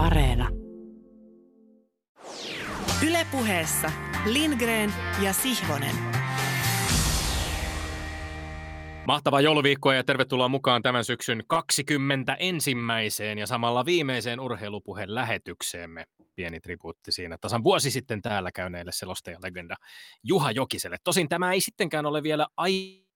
Areena. Ylepuheessa Lindgren ja Sihvonen. Mahtavaa jouluviikkoa ja tervetuloa mukaan tämän syksyn 20 ensimmäiseen ja samalla viimeiseen urheilupuheen lähetykseemme. Pieni tribuutti siinä tasan vuosi sitten täällä käyneille selostajalegenda Juha Jokiselle. Tosin tämä ei sittenkään ole vielä aivan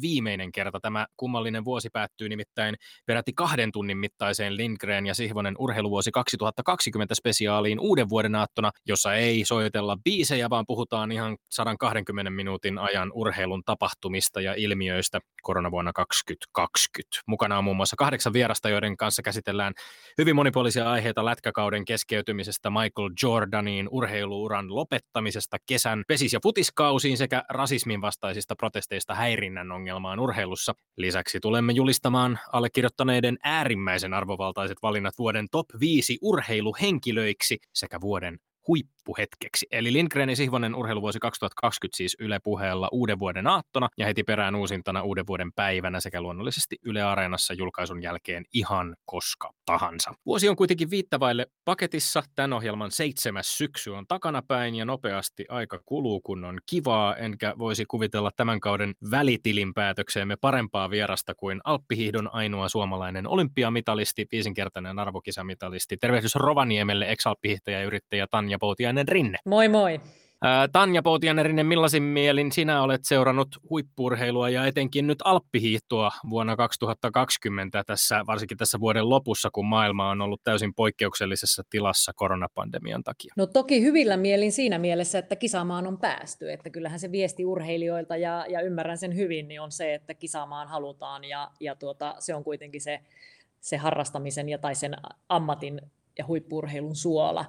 viimeinen kerta. Tämä kummallinen vuosi päättyy nimittäin peräti kahden tunnin mittaiseen Lindgren ja Sihvonen urheiluvuosi 2020 spesiaaliin uuden vuoden aattona, jossa ei soitella biisejä, vaan puhutaan ihan 120 minuutin ajan urheilun tapahtumista ja ilmiöistä koronavuonna 2020. Mukana on muun muassa kahdeksan vierasta, joiden kanssa käsitellään hyvin monipuolisia aiheita lätkäkauden keskeytymisestä Michael Jordaniin, urheiluuran lopettamisesta kesän pesis- ja futiskausiin sekä rasismin vastaisista protesteista häirinnän ongelmaan urheilussa. Lisäksi tulemme julistamaan allekirjoittaneiden äärimmäisen arvovaltaiset valinnat vuoden top 5 urheiluhenkilöiksi sekä vuoden huippuhetkeksi. Eli Lindgren ja Sihvonen urheiluvuosi 2020 siis Yle puheella uuden vuoden aattona ja heti perään uusintana uuden vuoden päivänä sekä luonnollisesti Yle Areenassa julkaisun jälkeen ihan koska tahansa. Vuosi on kuitenkin viittavaille paketissa. Tämän ohjelman seitsemäs syksy on takanapäin ja nopeasti aika kuluu, kun on kivaa, enkä voisi kuvitella tämän kauden välitilinpäätökseemme parempaa vierasta kuin Alppihiihdon ainoa suomalainen olympiamitalisti, viisinkertainen arvokisamitalisti. Tervehdys Rovaniemelle, ex-alppihiihtäjä yrittäjä Tanja Poutiainen Rinne. Moi moi. Tanja Poutiainen Rinne, millaisin mielin sinä olet seurannut huippurheilua ja etenkin nyt alppihiihtoa vuonna 2020 tässä, varsinkin tässä vuoden lopussa, kun maailma on ollut täysin poikkeuksellisessa tilassa koronapandemian takia? No toki hyvillä mielin siinä mielessä, että kisaamaan on päästy, että kyllähän se viesti urheilijoilta ja, ja ymmärrän sen hyvin, niin on se, että kisaamaan halutaan ja, ja tuota, se on kuitenkin se, se harrastamisen ja tai sen ammatin ja huippurheilun suola.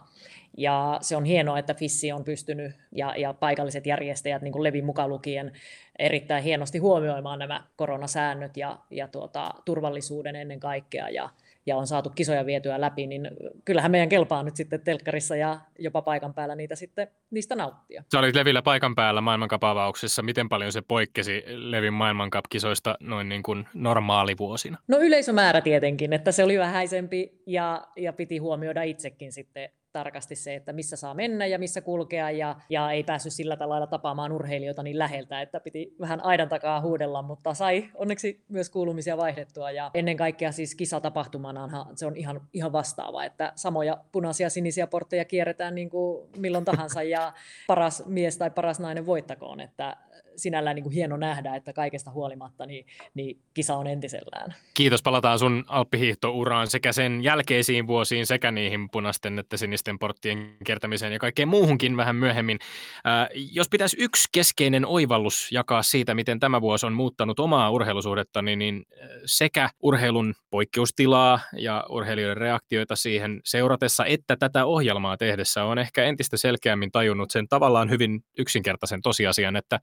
Ja se on hienoa, että Fissi on pystynyt ja, ja paikalliset järjestäjät, niin Levin mukaan lukien, erittäin hienosti huomioimaan nämä koronasäännöt ja, ja tuota, turvallisuuden ennen kaikkea. Ja, ja on saatu kisoja vietyä läpi, niin kyllähän meidän kelpaa nyt sitten telkkarissa ja jopa paikan päällä niitä sitten niistä nauttia. Sä olit Levillä paikan päällä maailmankapavauksessa. Miten paljon se poikkesi Levin maailmankapkisoista noin niin kuin normaalivuosina? No yleisömäärä tietenkin, että se oli vähäisempi ja, ja piti huomioida itsekin sitten tarkasti se, että missä saa mennä ja missä kulkea ja, ja ei päässyt sillä tavalla tapaamaan urheilijoita niin läheltä, että piti vähän aidan takaa huudella, mutta sai onneksi myös kuulumisia vaihdettua ja ennen kaikkea siis kisatapahtumana se on ihan, ihan vastaava, että samoja punaisia sinisiä portteja kierretään niin kuin milloin tahansa ja paras mies tai paras nainen voittakoon, että sinällään niin kuin hieno nähdä, että kaikesta huolimatta niin, niin kisa on entisellään. Kiitos, palataan sun alppihiihtouraan sekä sen jälkeisiin vuosiin sekä niihin punaisten että sinisten porttien kiertämiseen ja kaikkeen muuhunkin vähän myöhemmin. Äh, jos pitäisi yksi keskeinen oivallus jakaa siitä, miten tämä vuosi on muuttanut omaa urheilusuhdetta, niin, niin sekä urheilun poikkeustilaa ja urheilijoiden reaktioita siihen seuratessa, että tätä ohjelmaa tehdessä on ehkä entistä selkeämmin tajunnut sen tavallaan hyvin yksinkertaisen tosiasian, että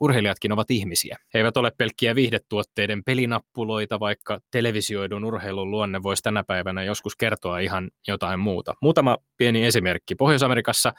urheilijatkin ovat ihmisiä. He eivät ole pelkkiä viihdetuotteiden pelinappuloita, vaikka televisioidun urheilun luonne voisi tänä päivänä joskus kertoa ihan jotain muuta. Muutama pieni esimerkki. Pohjois-Amerikassa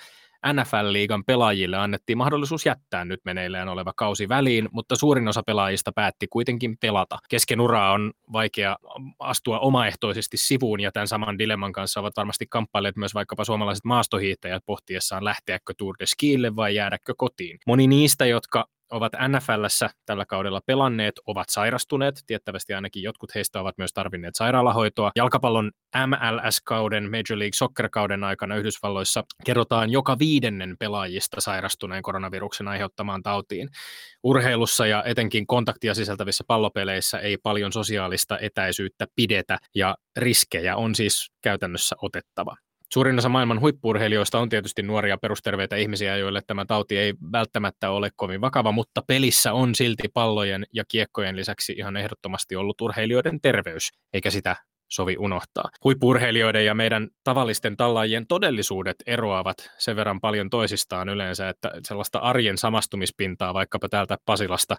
NFL-liigan pelaajille annettiin mahdollisuus jättää nyt meneillään oleva kausi väliin, mutta suurin osa pelaajista päätti kuitenkin pelata. Kesken uraa on vaikea astua omaehtoisesti sivuun ja tämän saman dilemman kanssa ovat varmasti kamppailleet myös vaikkapa suomalaiset maastohiihtäjät pohtiessaan lähteäkö Tour de Skille vai jäädäkö kotiin. Moni niistä, jotka ovat NFLssä tällä kaudella pelanneet, ovat sairastuneet. Tiettävästi ainakin jotkut heistä ovat myös tarvinneet sairaalahoitoa. Jalkapallon MLS-kauden, Major League Soccer-kauden aikana Yhdysvalloissa kerrotaan joka viidennen pelaajista sairastuneen koronaviruksen aiheuttamaan tautiin. Urheilussa ja etenkin kontaktia sisältävissä pallopeleissä ei paljon sosiaalista etäisyyttä pidetä ja riskejä on siis käytännössä otettava. Suurin osa maailman huippurheilijoista on tietysti nuoria perusterveitä ihmisiä, joille tämä tauti ei välttämättä ole kovin vakava, mutta pelissä on silti pallojen ja kiekkojen lisäksi ihan ehdottomasti ollut urheilijoiden terveys, eikä sitä sovi unohtaa. Huippurheilijoiden ja meidän tavallisten tallaajien todellisuudet eroavat sen verran paljon toisistaan yleensä, että sellaista arjen samastumispintaa vaikkapa täältä Pasilasta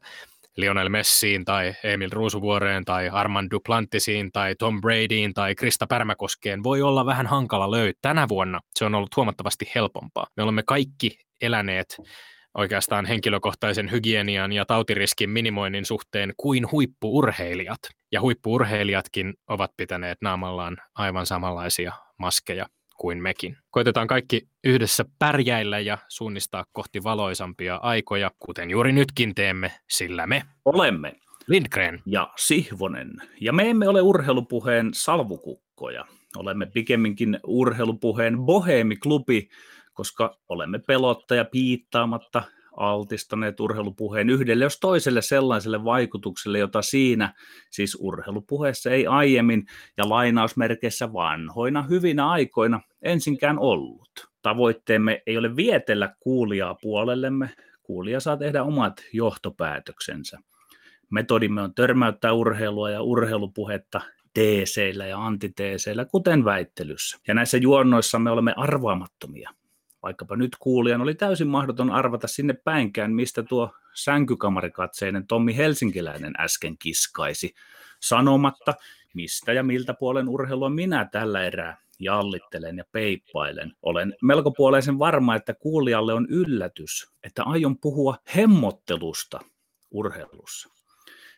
Lionel Messiin tai Emil Ruusuvuoreen tai Armand Duplantisiin tai Tom Bradyin tai Krista Pärmäkoskeen voi olla vähän hankala löytää. Tänä vuonna se on ollut huomattavasti helpompaa. Me olemme kaikki eläneet oikeastaan henkilökohtaisen hygienian ja tautiriskin minimoinnin suhteen kuin huippuurheilijat. Ja huippuurheilijatkin ovat pitäneet naamallaan aivan samanlaisia maskeja kuin mekin. Koitetaan kaikki yhdessä pärjäillä ja suunnistaa kohti valoisampia aikoja, kuten juuri nytkin teemme, sillä me olemme Lindgren ja Sihvonen. Ja me emme ole urheilupuheen salvukukkoja. Olemme pikemminkin urheilupuheen boheemiklubi, koska olemme pelottaja piittaamatta altistaneet urheilupuheen yhdelle jos toiselle sellaiselle vaikutukselle, jota siinä, siis urheilupuheessa ei aiemmin ja lainausmerkeissä vanhoina hyvinä aikoina ensinkään ollut. Tavoitteemme ei ole vietellä kuulijaa puolellemme, kuulija saa tehdä omat johtopäätöksensä. Metodimme on törmäyttää urheilua ja urheilupuhetta teeseillä ja antiteeseillä, kuten väittelyssä. Ja näissä juonnoissa me olemme arvaamattomia. Vaikkapa nyt kuulijan oli täysin mahdoton arvata sinne päinkään, mistä tuo sänkykamarikatseinen Tommi Helsinkiläinen äsken kiskaisi, sanomatta, mistä ja miltä puolen urheilua minä tällä erää jallittelen ja peippailen. Olen melko puoleisen varma, että kuulijalle on yllätys, että aion puhua hemmottelusta urheilussa.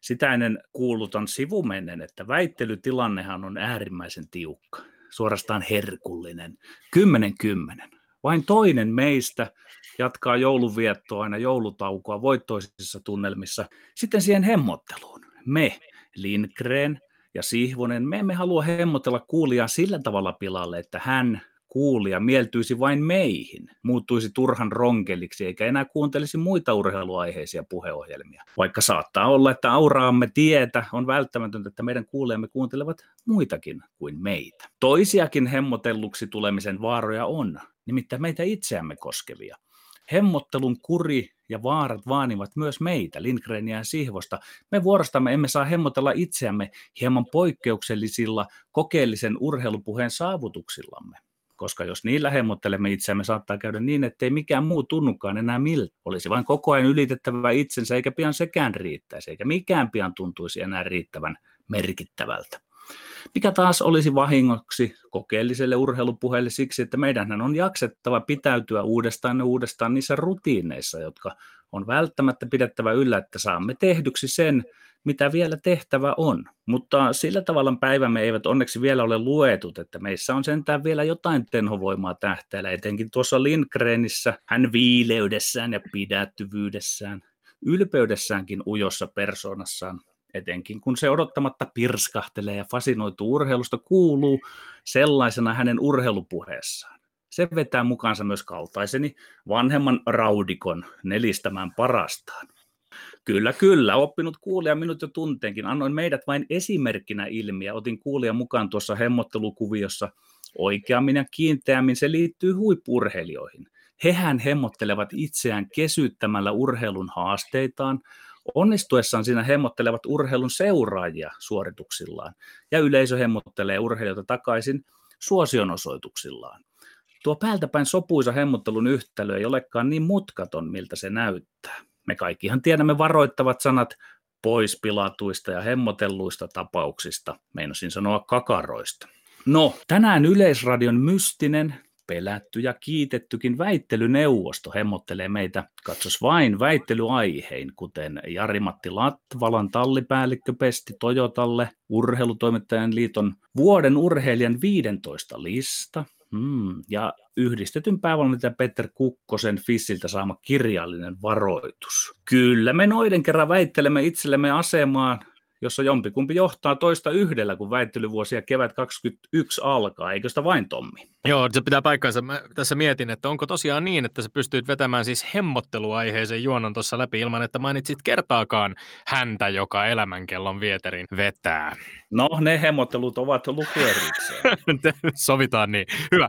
Sitä ennen kuulutan sivumennen, että väittelytilannehan on äärimmäisen tiukka, suorastaan herkullinen, kymmenen kymmenen. Vain toinen meistä jatkaa joulunviettoa aina joulutaukoa voittoisissa tunnelmissa. Sitten siihen hemmotteluun. Me, Lindgren ja Sihvonen, me emme halua hemmotella kuulijaa sillä tavalla pilalle, että hän kuulija mieltyisi vain meihin, muuttuisi turhan ronkeliksi eikä enää kuuntelisi muita urheiluaiheisia puheohjelmia. Vaikka saattaa olla, että auraamme tietä on välttämätöntä, että meidän kuulijamme kuuntelevat muitakin kuin meitä. Toisiakin hemmotelluksi tulemisen vaaroja on, nimittäin meitä itseämme koskevia. Hemmottelun kuri ja vaarat vaanivat myös meitä, Lindgrenia ja Sihvosta. Me vuorostamme emme saa hemmotella itseämme hieman poikkeuksellisilla kokeellisen urheilupuheen saavutuksillamme koska jos niillä hemmottelemme itseämme, saattaa käydä niin, ettei mikään muu tunnukaan enää miltä. Olisi vain koko ajan ylitettävä itsensä, eikä pian sekään riittäisi, eikä mikään pian tuntuisi enää riittävän merkittävältä. Mikä taas olisi vahingoksi kokeelliselle urheilupuheelle siksi, että meidän on jaksettava pitäytyä uudestaan ja uudestaan niissä rutiineissa, jotka on välttämättä pidettävä yllä, että saamme tehdyksi sen, mitä vielä tehtävä on. Mutta sillä tavalla päivämme eivät onneksi vielä ole luetut, että meissä on sentään vielä jotain tenhovoimaa tähtäillä, etenkin tuossa Lindgrenissä, hän viileydessään ja pidättyvyydessään, ylpeydessäänkin ujossa persoonassaan, etenkin kun se odottamatta pirskahtelee ja fasinoituu urheilusta, kuuluu sellaisena hänen urheilupuheessaan. Se vetää mukaansa myös kaltaiseni vanhemman raudikon nelistämään parastaan. Kyllä, kyllä. Oppinut kuulija minut jo tunteenkin. Annoin meidät vain esimerkkinä ilmiä. Otin kuulija mukaan tuossa hemmottelukuviossa. Oikeammin ja kiinteämmin se liittyy huippurheilijoihin. Hehän hemmottelevat itseään kesyttämällä urheilun haasteitaan, onnistuessaan siinä hemmottelevat urheilun seuraajia suorituksillaan, ja yleisö hemmottelee urheilijoita takaisin suosionosoituksillaan. Tuo päältäpäin sopuisa hemmottelun yhtälö ei olekaan niin mutkaton, miltä se näyttää. Me kaikkihan tiedämme varoittavat sanat pois pilatuista ja hemmotelluista tapauksista, meinasin sanoa kakaroista. No, tänään Yleisradion mystinen, pelätty ja kiitettykin väittelyneuvosto hemmottelee meitä, katsos vain väittelyaihein, kuten Jari-Matti Latvalan tallipäällikkö pesti Urheilutoimittajan liiton vuoden urheilijan 15 lista, Hmm, ja yhdistetyn päävalmentaja Peter Kukkosen Fissiltä saama kirjallinen varoitus. Kyllä me noiden kerran väittelemme itsellemme asemaan jossa jompikumpi johtaa toista yhdellä, kun väittelyvuosia kevät 21 alkaa, eikö sitä vain Tommi? Joo, se pitää paikkaansa. Mä tässä mietin, että onko tosiaan niin, että sä pystyit vetämään siis hemmotteluaiheeseen juonon tuossa läpi ilman, että mainitsit kertaakaan häntä, joka elämänkellon vieterin vetää. No, ne hemmottelut ovat lukuerikseen. Sovitaan niin. Hyvä.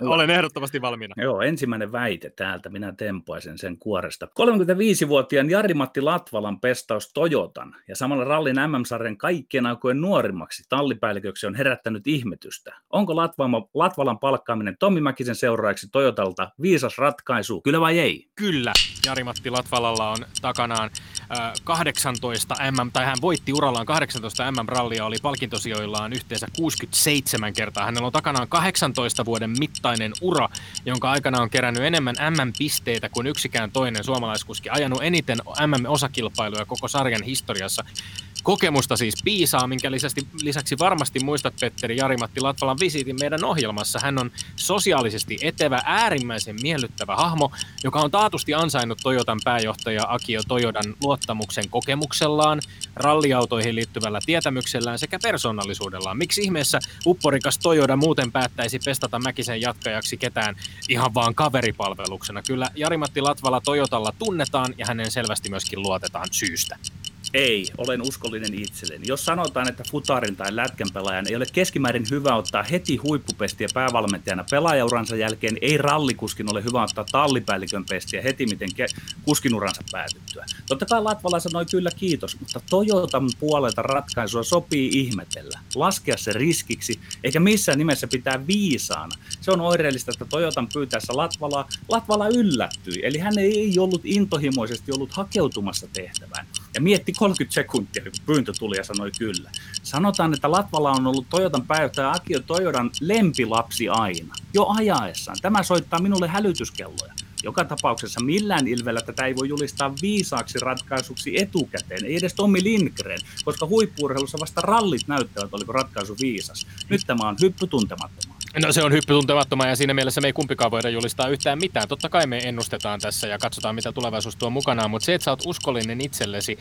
Olen ehdottomasti valmiina. Joo, ensimmäinen väite täältä. Minä tempaisen sen kuoresta. 35-vuotiaan Jari-Matti Latvalan pestaus Toyotan ja samalla rallin MM-sarjan kaikkien aikojen nuorimmaksi tallipäälliköksi on herättänyt ihmetystä. Onko Latvalan palkkaaminen Tommi Mäkisen seuraajaksi Toyotalta viisas ratkaisu, kyllä vai ei? Kyllä. Jari-Matti Latvalalla on takanaan 18 MM, tai hän voitti urallaan 18 MM-rallia, oli palkintosijoillaan yhteensä 67 kertaa. Hänellä on takanaan 18 vuoden mittainen ura, jonka aikana on kerännyt enemmän MM-pisteitä kuin yksikään toinen suomalaiskuski, ajanut eniten MM-osakilpailuja koko sarjan historiassa. Kokemusta siis piisaa, minkä lisäksi, lisäksi varmasti muistat Petteri Jari-Matti Latvalan visiitin meidän ohjelmassa. Hän on sosiaalisesti etevä, äärimmäisen miellyttävä hahmo, joka on taatusti ansainnut Toyotan pääjohtaja Akio Toyodan luottamuksen kokemuksellaan, ralliautoihin liittyvällä tietämyksellään sekä persoonallisuudellaan. Miksi ihmeessä upporikas Toyoda muuten päättäisi pestata Mäkisen jatkajaksi ketään ihan vaan kaveripalveluksena? Kyllä Jari-Matti Latvala Toyotalla tunnetaan ja hänen selvästi myöskin luotetaan syystä. Ei, olen uskollinen itselleni. Jos sanotaan, että futarin tai lätkän pelaajan ei ole keskimäärin hyvä ottaa heti huippupestiä päävalmentajana pelaajauransa jälkeen, ei rallikuskin ole hyvä ottaa tallipäällikön pestiä heti miten ke- kuskinuransa päätyttyä. Totta kai Latvala sanoi kyllä kiitos, mutta Toyotan puolelta ratkaisua sopii ihmetellä. Laskea se riskiksi, eikä missään nimessä pitää viisaana. Se on oireellista, että Toyotan pyytäessä Latvalaa, Latvala yllättyi, eli hän ei ollut intohimoisesti ollut hakeutumassa tehtävään. Ja mietti 30 sekuntia, kun pyyntö tuli ja sanoi kyllä. Sanotaan, että Latvala on ollut Toyotan pääjohtaja Akio Toyodan lempilapsi aina, jo ajaessaan. Tämä soittaa minulle hälytyskelloja. Joka tapauksessa millään ilvellä tätä ei voi julistaa viisaaksi ratkaisuksi etukäteen, ei edes Tommi Lindgren, koska huippuurheilussa vasta rallit näyttävät, oliko ratkaisu viisas. Nyt tämä on hyppy tuntemattomaan. No se on hyppy tuntemattomaan ja siinä mielessä me ei kumpikaan voida julistaa yhtään mitään. Totta kai me ennustetaan tässä ja katsotaan mitä tulevaisuus tuo mukanaan, mutta se, että sä oot uskollinen itsellesi,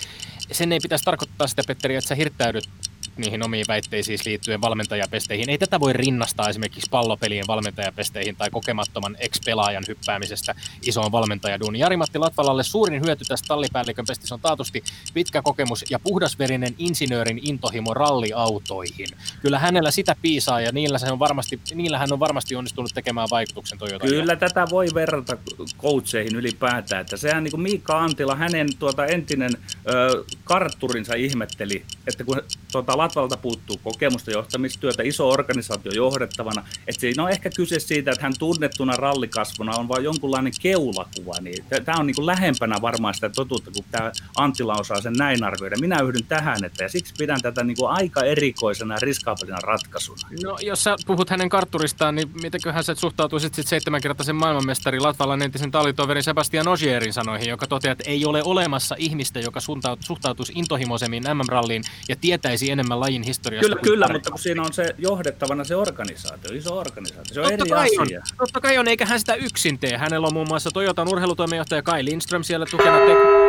sen ei pitäisi tarkoittaa sitä, Petteri, että sä hirttäydyt niihin omiin väitteisiin liittyen valmentajapesteihin. Ei tätä voi rinnastaa esimerkiksi pallopelien valmentajapesteihin tai kokemattoman ex-pelaajan hyppäämisestä isoon valmentajaduun. Jari-Matti Latvalalle suurin hyöty tästä tallipäällikön pestissä on taatusti pitkä kokemus ja puhdasverinen insinöörin intohimo ralliautoihin. Kyllä hänellä sitä piisaa ja niillä, se on varmasti, niillä hän on varmasti onnistunut tekemään vaikutuksen Toyota. Kyllä tätä voi verrata coacheihin ylipäätään. Että sehän niin kuin Miikka Antila, hänen tuota entinen ö, kartturinsa ihmetteli, että kun tuota, Latvalta puuttuu kokemusta johtamistyötä, iso organisaatio johdettavana, että siinä on ehkä kyse siitä, että hän tunnettuna rallikasvuna on vain jonkunlainen keulakuva, niin tämä on niin kuin lähempänä varmaan sitä totuutta, kun tämä Antila osaa sen näin arvioida. Minä yhdyn tähän, että ja siksi pidän tätä niin kuin aika erikoisena ja riskaapelina ratkaisuna. No jos sä puhut hänen kartturistaan, niin mitenköhän sä suhtautuisit sitten seitsemänkertaisen maailmanmestari Latvalan entisen tallitoverin Sebastian Ogierin sanoihin, joka toteaa, että ei ole olemassa ihmistä, joka suhtautuisi intohimoisemmin MM-ralliin ja tietäisi enemmän lajin historiasta. Kyllä, kyllä, mutta kun siinä on se johdettavana se organisaatio, iso organisaatio, se on totta eri kai asia. On, totta kai on, eikä hän sitä yksin tee. Hänellä on muun muassa Toyotan urheilutoimenjohtaja Kai Lindström siellä tukena. Te-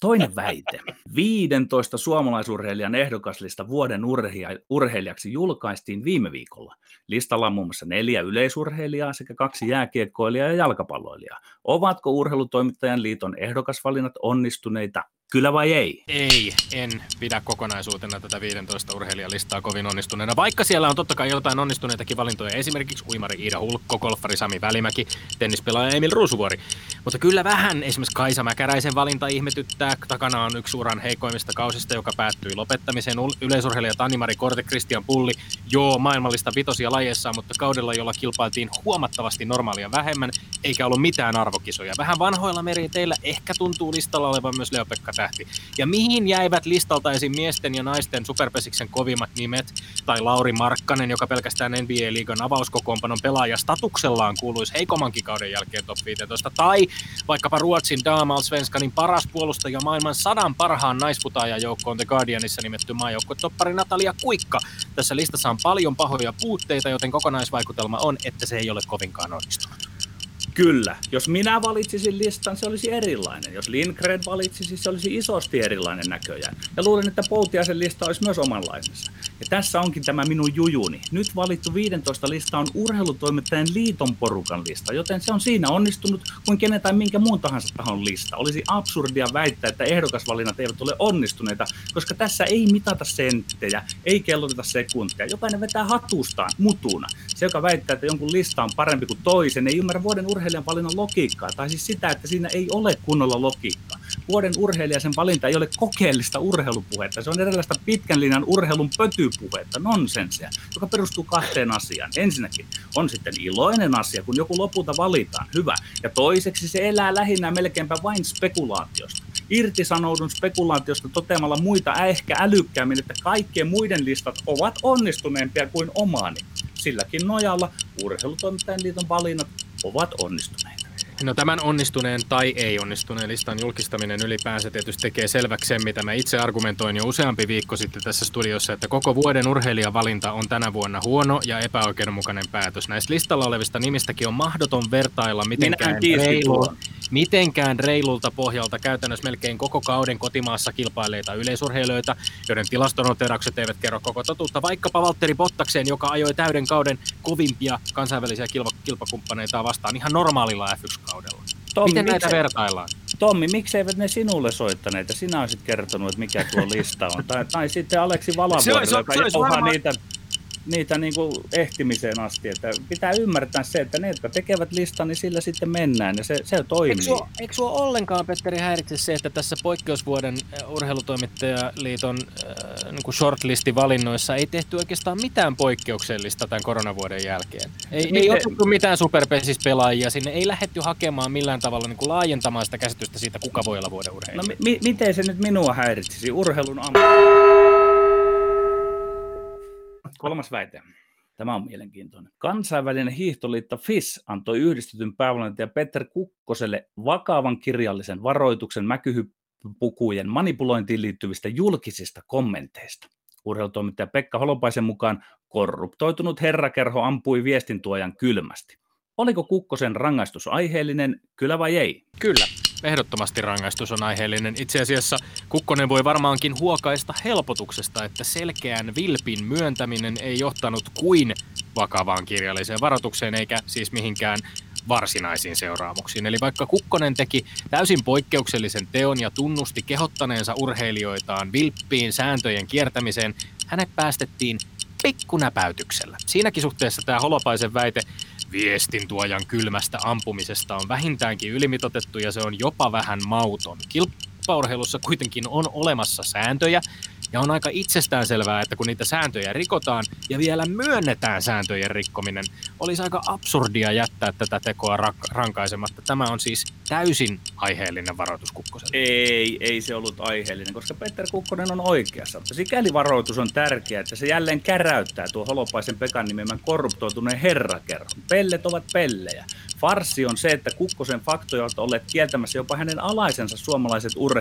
Toinen väite. 15 suomalaisurheilijan ehdokaslista vuoden urheilija- urheilijaksi julkaistiin viime viikolla. Listalla on muun muassa neljä yleisurheilijaa sekä kaksi jääkiekkoilijaa ja jalkapalloilijaa. Ovatko Urheilutoimittajan liiton ehdokasvalinnat onnistuneita? Kyllä vai ei? Ei, en pidä kokonaisuutena tätä 15 urheilijalistaa kovin onnistuneena, vaikka siellä on totta kai jotain onnistuneitakin valintoja, esimerkiksi uimari Iida Hulkko, golfari Sami Välimäki, tennispelaaja Emil Ruusuvuori. Mutta kyllä vähän esimerkiksi Kaisa Mäkäräisen valinta ihmetyttää. Takana on yksi uran heikoimmista kausista, joka päättyi lopettamiseen. Yleisurheilija Tanimari Korte, Christian Pulli, joo, maailmallista vitosia lajeissa, mutta kaudella, jolla kilpailtiin huomattavasti normaalia vähemmän, eikä ollut mitään arvokisoja. Vähän vanhoilla meriteillä ehkä tuntuu listalla olevan myös Leopekka Tähti. Ja mihin jäivät listalta esim. miesten ja naisten superpesiksen kovimmat nimet, tai Lauri Markkanen, joka pelkästään NBA-liigan avauskokoonpanon pelaaja statuksellaan kuuluisi heikommankin kauden jälkeen top 15, tai vaikkapa Ruotsin Damalsvenskanin paras puolustaja maailman sadan parhaan naisputaajan joukkoon The Guardianissa nimetty maajoukkuetoppari Natalia Kuikka. Tässä listassa on paljon pahoja puutteita, joten kokonaisvaikutelma on, että se ei ole kovinkaan onnistunut. Kyllä. Jos minä valitsisin listan, se olisi erilainen. Jos Lindgren valitsisi, se olisi isosti erilainen näköjään. Ja luulen, että Poutiaisen lista olisi myös omanlaisensa. Ja tässä onkin tämä minun jujuni. Nyt valittu 15 lista on urheilutoimittajan liiton porukan lista, joten se on siinä onnistunut kuin kenen tai minkä muun tahansa tahon lista. Olisi absurdia väittää, että ehdokasvalinnat eivät ole onnistuneita, koska tässä ei mitata senttejä, ei kelloteta sekuntia. Jokainen vetää hatustaan mutuna. Se, joka väittää, että jonkun lista on parempi kuin toisen, ei ymmärrä vuoden urheilijan valinnan logiikkaa, tai siis sitä, että siinä ei ole kunnolla logiikkaa. vuoden urheilijaisen valinta ei ole kokeellista urheilupuhetta. Se on erilaista pitkän linjan urheilun pötypuhetta, nonsensia, joka perustuu kahteen asiaan. Ensinnäkin on sitten iloinen asia, kun joku lopulta valitaan, hyvä. Ja toiseksi se elää lähinnä melkeinpä vain spekulaatiosta. Irtisanoudun spekulaatiosta toteamalla muita ehkä älykkäämmin, että kaikkien muiden listat ovat onnistuneempia kuin omani. Silläkin nojalla Urheilutoimittajan liiton valinnat ovat onnistuneita. No tämän onnistuneen tai ei onnistuneen listan julkistaminen ylipäänsä tietysti tekee selväksi sen, mitä mä itse argumentoin jo useampi viikko sitten tässä studiossa, että koko vuoden urheilijavalinta on tänä vuonna huono ja epäoikeudenmukainen päätös. Näistä listalla olevista nimistäkin on mahdoton vertailla mitenkään reilu, mitenkään reilulta pohjalta. Käytännössä melkein koko kauden kotimaassa kilpailleita yleisurheilijoita, joiden tilastonoteraukset eivät kerro koko totuutta, vaikkapa Valtteri Bottakseen, joka ajoi täyden kauden kovimpia kansainvälisiä kilpa- kilpakumppaneita vastaan ihan normaalilla F1-kaudella. Tommi, Miten näitä miksei, vertaillaan? Tommi, mikseivät ne sinulle soittaneet ja sinä olisit kertonut, että mikä tuo lista on? Tai, tai sitten Aleksi Valavuori, joka johtaa niitä niitä niin kuin ehtimiseen asti. Että pitää ymmärtää se, että ne, jotka tekevät listan, niin sillä sitten mennään ja se, se toimii. Eikö sua, eikö sua ollenkaan, Petteri, häiritse se, että tässä poikkeusvuoden urheilutoimittajaliiton äh, niin shortlistin valinnoissa ei tehty oikeastaan mitään poikkeuksellista tämän koronavuoden jälkeen? Ei, Miten? ei otettu mitään superpesispelaajia sinne, ei lähetty hakemaan millään tavalla niin kuin laajentamaan sitä käsitystä siitä, kuka voi olla vuoden urheilija. No mi- miten se nyt minua häiritsisi? Urheilun ammatti. Kolmas väite. Tämä on mielenkiintoinen. Kansainvälinen hiihtoliitto FIS antoi yhdistetyn päävalmentaja Peter Kukkoselle vakavan kirjallisen varoituksen mäkyhyppupukujen manipulointiin liittyvistä julkisista kommenteista. Urheilutoimittaja Pekka Holopaisen mukaan korruptoitunut herrakerho ampui viestintuojan kylmästi. Oliko Kukkosen rangaistus aiheellinen, kyllä vai ei? Kyllä ehdottomasti rangaistus on aiheellinen. Itse asiassa Kukkonen voi varmaankin huokaista helpotuksesta, että selkeän vilpin myöntäminen ei johtanut kuin vakavaan kirjalliseen varoitukseen eikä siis mihinkään varsinaisiin seuraamuksiin. Eli vaikka Kukkonen teki täysin poikkeuksellisen teon ja tunnusti kehottaneensa urheilijoitaan vilppiin sääntöjen kiertämiseen, hänet päästettiin pikkunäpäytyksellä. Siinäkin suhteessa tämä Holopaisen väite viestintuojan kylmästä ampumisesta on vähintäänkin ylimitotettu ja se on jopa vähän mauton. Kilpaurheilussa kuitenkin on olemassa sääntöjä, ja on aika itsestään selvää, että kun niitä sääntöjä rikotaan ja vielä myönnetään sääntöjen rikkominen, olisi aika absurdia jättää tätä tekoa rak- rankaisematta. Tämä on siis täysin aiheellinen varoitus Kukkoselle. Ei, ei se ollut aiheellinen, koska Peter Kukkonen on oikeassa. Sikäli varoitus on tärkeä, että se jälleen käräyttää tuo Holopaisen Pekan nimemän korruptoituneen herrakerron. Pellet ovat pellejä. Farsi on se, että Kukkosen faktoja ovat olleet kieltämässä jopa hänen alaisensa suomalaiset urheilijat.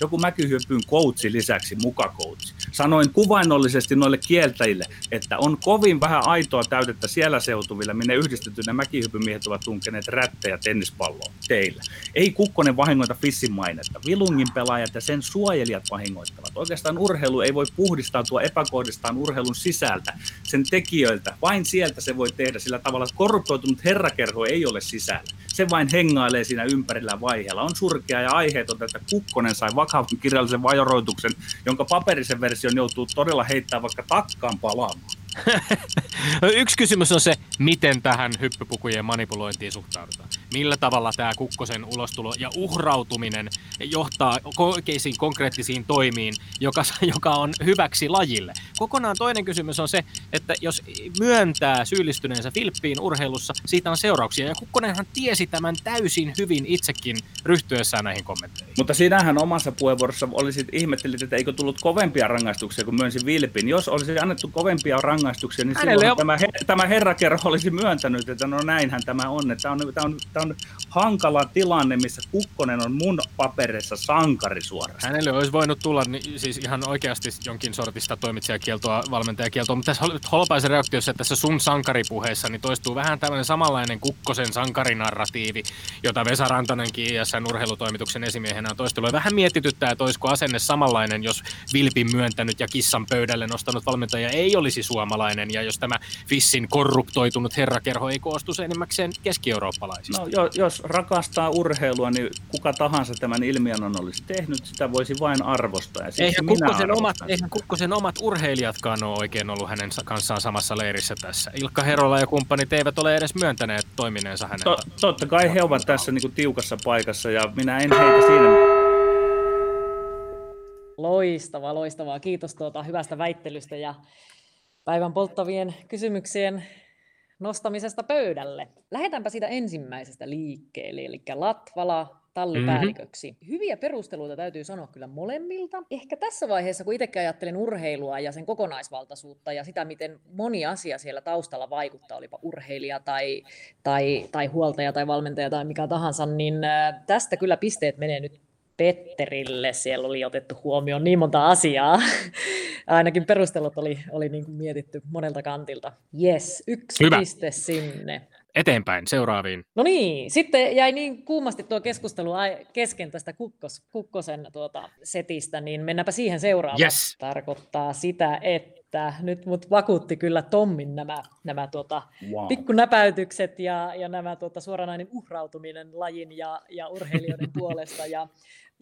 Joku mäkyhyppyyn koutsi lisäksi mukakoutsi. Sanoin kuvainnollisesti noille kieltäjille, että on kovin vähän aitoa täytettä siellä seutuvilla, minne yhdistetynä mäkihyppymiehet ovat tunkeneet rättejä tennispalloon teillä. Ei Kukkonen vahingoita Fissin mainetta. Vilungin pelaajat ja sen suojelijat vahingoittavat. Oikeastaan urheilu ei voi puhdistautua epäkohdistaan urheilun sisältä, sen tekijöiltä. Vain sieltä se voi tehdä sillä tavalla, että korruptoitunut herrakerho ei ole sisällä. Se vain hengailee siinä ympärillä vaiheella. On surkea ja aiheeton, että Kukkonen sai vakavan kirjallisen varoituksen, jonka paperisen version joutuu todella heittämään vaikka takkaan palaamaan. Yksi kysymys on se, miten tähän hyppypukujen manipulointiin suhtaudutaan. Millä tavalla tämä Kukkosen ulostulo ja uhrautuminen johtaa oikeisiin konkreettisiin toimiin, joka, joka on hyväksi lajille. Kokonaan toinen kysymys on se, että jos myöntää syyllistyneensä Filippiin urheilussa, siitä on seurauksia. Ja Kukkonenhan tiesi tämän täysin hyvin itsekin ryhtyessään näihin kommentteihin. Mutta sinähän omassa puheenvuorossa olisit ihmettelit, että eikö tullut kovempia rangaistuksia kuin myönsi Vilpin. Jos olisi annettu kovempia rangaistuksia, rangaistuksia, niin silloin on... tämä, her, tämä herrakerho olisi myöntänyt, että no näinhän tämä on. Että tämä, on, tämä, on, tämä on hankala tilanne, missä Kukkonen on mun paperissa sankari suorastaan. Hänelle olisi voinut tulla niin, siis ihan oikeasti jonkin sortista toimitsijakieltoa, valmentajakieltoa, mutta tässä Holopaisen reaktiossa tässä sun sankaripuheessa niin toistuu vähän tämmöinen samanlainen Kukkosen sankarinarratiivi, jota Vesa Rantanenkin ISN urheilutoimituksen esimiehenä on toistellut. Vähän mietityttää, että olisiko asenne samanlainen, jos Vilpin myöntänyt ja kissan pöydälle nostanut valmentaja ei olisi suomalainen suomalainen, ja jos tämä Fissin korruptoitunut herrakerho ei koostu enimmäkseen keski-eurooppalaisista. No, jo, jos rakastaa urheilua, niin kuka tahansa tämän ilmiönnon olisi tehnyt, sitä voisi vain arvostaa. Ja eihän, Kukkosen omat, eihän Kukkosen omat urheilijatkaan ole oikein ollut hänen kanssaan samassa leirissä tässä. Ilkka Herola ja kumppanit eivät ole edes myöntäneet toimineensa hänen. To, totta kai he ovat tässä niin kuin tiukassa paikassa, ja minä en heitä siinä Loistavaa, loistavaa. Kiitos tuota hyvästä väittelystä ja päivän polttavien kysymyksien nostamisesta pöydälle. Lähdetäänpä siitä ensimmäisestä liikkeelle, eli Latvala tallipäälliköksi. Mm-hmm. Hyviä perusteluita täytyy sanoa kyllä molemmilta. Ehkä tässä vaiheessa, kun itsekin ajattelen urheilua ja sen kokonaisvaltaisuutta ja sitä, miten moni asia siellä taustalla vaikuttaa, olipa urheilija tai, tai, tai huoltaja tai valmentaja tai mikä tahansa, niin äh, tästä kyllä pisteet menee nyt Petterille. Siellä oli otettu huomioon niin monta asiaa. Ainakin perustelut oli, oli niin kuin mietitty monelta kantilta. Yes, yksi Hyvä. piste sinne eteenpäin seuraaviin. No niin, sitten jäi niin kuumasti tuo keskustelu kesken tästä Kukkos, Kukkosen tuota setistä, niin mennäänpä siihen seuraavaan. Yes. Tarkoittaa sitä, että nyt mut vakuutti kyllä Tommin nämä, nämä tuota, wow. pikkunäpäytykset ja, ja nämä tuota, suoranainen uhrautuminen lajin ja, ja urheilijoiden puolesta. Ja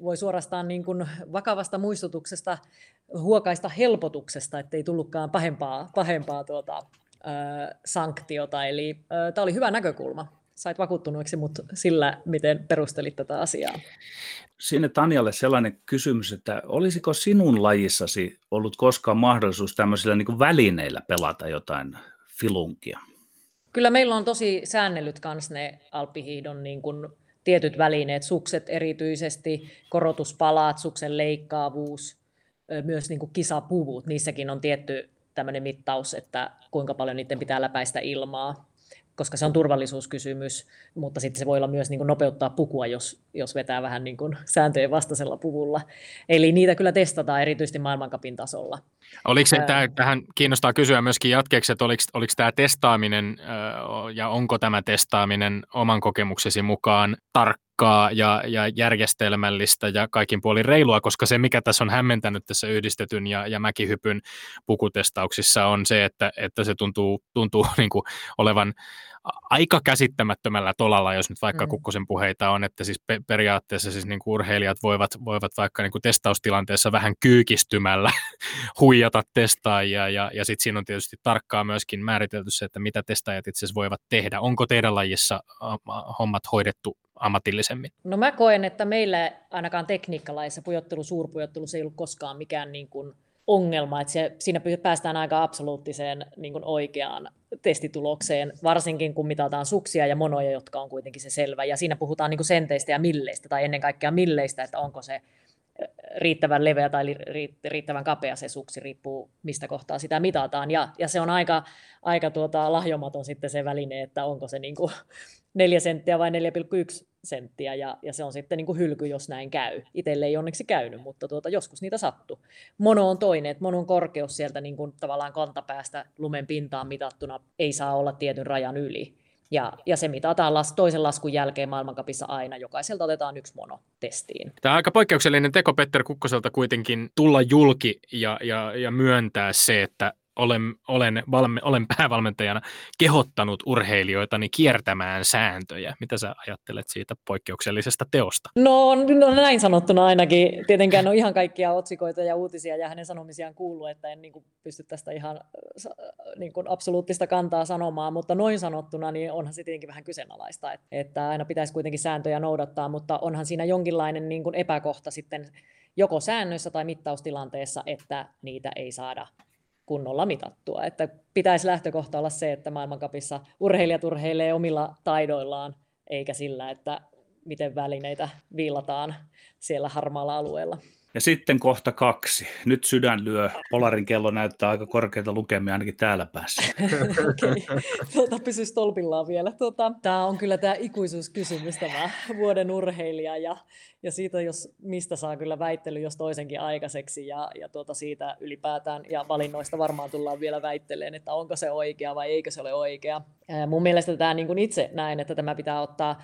voi suorastaan niin kuin vakavasta muistutuksesta huokaista helpotuksesta, ettei tullutkaan pahempaa, pahempaa tuota, sanktiota. Eli tämä oli hyvä näkökulma. Sait vakuuttuneeksi mut sillä, miten perustelit tätä asiaa. Sinne Tanjalle sellainen kysymys, että olisiko sinun lajissasi ollut koskaan mahdollisuus tämmöisillä niin kuin välineillä pelata jotain filunkia? Kyllä meillä on tosi säännellyt kans ne alppihiihdon niin kuin tietyt välineet, sukset erityisesti, korotuspalaat, suksen leikkaavuus, myös niin kuin kisapuvut, niissäkin on tietty tämmöinen mittaus, että kuinka paljon niiden pitää läpäistä ilmaa, koska se on turvallisuuskysymys, mutta sitten se voi olla myös niin kuin nopeuttaa pukua, jos, jos vetää vähän niin kuin sääntöjen vastaisella puvulla. Eli niitä kyllä testataan erityisesti maailmankapin tasolla. Oliko se, Ää... tähän kiinnostaa kysyä myöskin jatkeeksi, että oliko, oliko tämä testaaminen ja onko tämä testaaminen oman kokemuksesi mukaan tarkka? tarkkaa ja, ja järjestelmällistä ja kaikin puolin reilua, koska se, mikä tässä on hämmentänyt tässä yhdistetyn ja, ja mäkihypyn pukutestauksissa on se, että, että se tuntuu, tuntuu niin kuin olevan aika käsittämättömällä tolalla, jos nyt vaikka mm. Kukkosen puheita on, että siis pe- periaatteessa siis niin kuin urheilijat voivat, voivat vaikka niin kuin testaustilanteessa vähän kyykistymällä huijata testaajia ja, ja sitten siinä on tietysti tarkkaan myöskin määritelty se, että mitä testaajat itse asiassa voivat tehdä. Onko teidän lajissa hommat hoidettu ammatillisemmin? No mä koen, että meillä ainakaan tekniikkalaissa pujottelu, suurpujottelu, se ei ollut koskaan mikään niin kuin ongelma, että se, siinä päästään aika absoluuttiseen niin kuin oikeaan testitulokseen, varsinkin kun mitataan suksia ja monoja, jotka on kuitenkin se selvä. Ja siinä puhutaan niin kuin senteistä ja milleistä, tai ennen kaikkea milleistä, että onko se riittävän leveä tai riittävän kapea se suksi, riippuu mistä kohtaa sitä mitataan. Ja, ja se on aika, aika tuota, lahjomaton sitten se väline, että onko se niin kuin 4 senttiä vai 4,1 senttiä, ja, ja se on sitten niin kuin hylky, jos näin käy. Itelle ei onneksi käynyt, mutta tuota, joskus niitä sattuu. Mono on toinen, että monon korkeus sieltä niin kuin tavallaan kantapäästä lumen pintaan mitattuna ei saa olla tietyn rajan yli. Ja, ja se mitataan las, toisen laskun jälkeen maailmankapissa aina. Jokaiselta otetaan yksi mono testiin. Tämä on aika poikkeuksellinen teko Petter Kukkoselta kuitenkin tulla julki ja, ja, ja myöntää se, että olen, olen, valme, olen päävalmentajana kehottanut urheilijoitani kiertämään sääntöjä. Mitä sä ajattelet siitä poikkeuksellisesta teosta? No, no näin sanottuna ainakin. Tietenkään on ihan kaikkia otsikoita ja uutisia ja hänen sanomisiaan kuuluu, että en niin kuin, pysty tästä ihan niin kuin, absoluuttista kantaa sanomaan, mutta noin sanottuna niin onhan se tietenkin vähän kyseenalaista, että, että aina pitäisi kuitenkin sääntöjä noudattaa, mutta onhan siinä jonkinlainen niin kuin epäkohta sitten joko säännöissä tai mittaustilanteessa, että niitä ei saada kunnolla mitattua. Että pitäisi lähtökohta olla se, että maailmankapissa urheilijat urheilee omilla taidoillaan, eikä sillä, että miten välineitä viilataan siellä harmaalla alueella. Ja sitten kohta kaksi. Nyt sydän lyö. Polarin kello näyttää aika korkeita lukemia ainakin täällä päässä. Tuota, pysy stolpillaan vielä. Tuota, tämä on kyllä tämä ikuisuuskysymys, tämä vuoden urheilija. Ja, ja siitä, jos mistä saa kyllä väittely, jos toisenkin aikaiseksi. Ja, ja tuota, siitä ylipäätään ja valinnoista varmaan tullaan vielä väitteleen, että onko se oikea vai eikö se ole oikea. Mun mielestä tämä niin kuin itse näen, että tämä pitää ottaa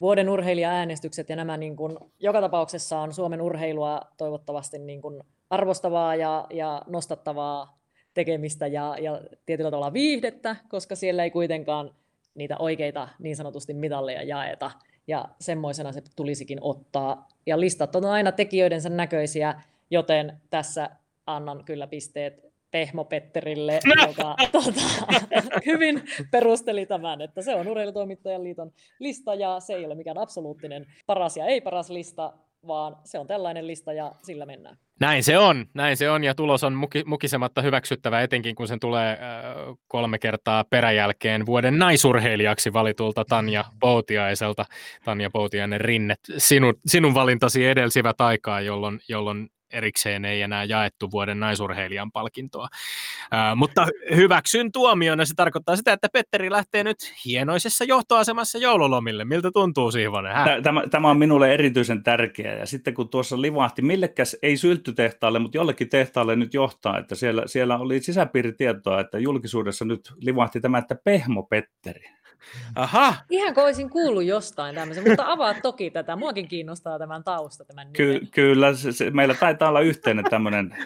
vuoden urheilija-äänestykset ja nämä niin kuin, joka tapauksessa on Suomen urheilua toivottavasti niin kuin arvostavaa ja, ja nostattavaa tekemistä ja, ja tietyllä tavalla viihdettä, koska siellä ei kuitenkaan niitä oikeita niin sanotusti mitalleja jaeta. Ja semmoisena se tulisikin ottaa. Ja listat on aina tekijöidensä näköisiä, joten tässä annan kyllä pisteet Pehmo Petterille, joka tuota, hyvin perusteli tämän, että se on Urheilutoimittajan liiton lista ja se ei ole mikään absoluuttinen paras ja ei paras lista, vaan se on tällainen lista ja sillä mennään. Näin se on, näin se on ja tulos on muki, mukisematta hyväksyttävä etenkin kun sen tulee äh, kolme kertaa peräjälkeen vuoden naisurheilijaksi valitulta Tanja Poutiaiselta. Tanja Poutiainen Rinne, sinun, sinun valintasi edelsivät aikaa, jolloin, jolloin erikseen ei enää jaettu vuoden naisurheilijan palkintoa. Ää, mutta hyväksyn tuomion ja se tarkoittaa sitä, että Petteri lähtee nyt hienoisessa johtoasemassa joululomille. Miltä tuntuu Siivonen? Tämä, tämä on minulle erityisen tärkeää ja sitten kun tuossa livahti, millekäs ei sylttytehtaalle, mutta jollekin tehtaalle nyt johtaa, että siellä, siellä oli sisäpiiritietoa, että julkisuudessa nyt livahti tämä, että Pehmo Petteri. Aha. Ihan kuin olisin kuullut jostain tämmöisen, mutta avaa toki tätä. Muakin kiinnostaa tämän tausta, tämän Ky- Kyllä, se, se, meillä taitaa olla yhteinen tämmöinen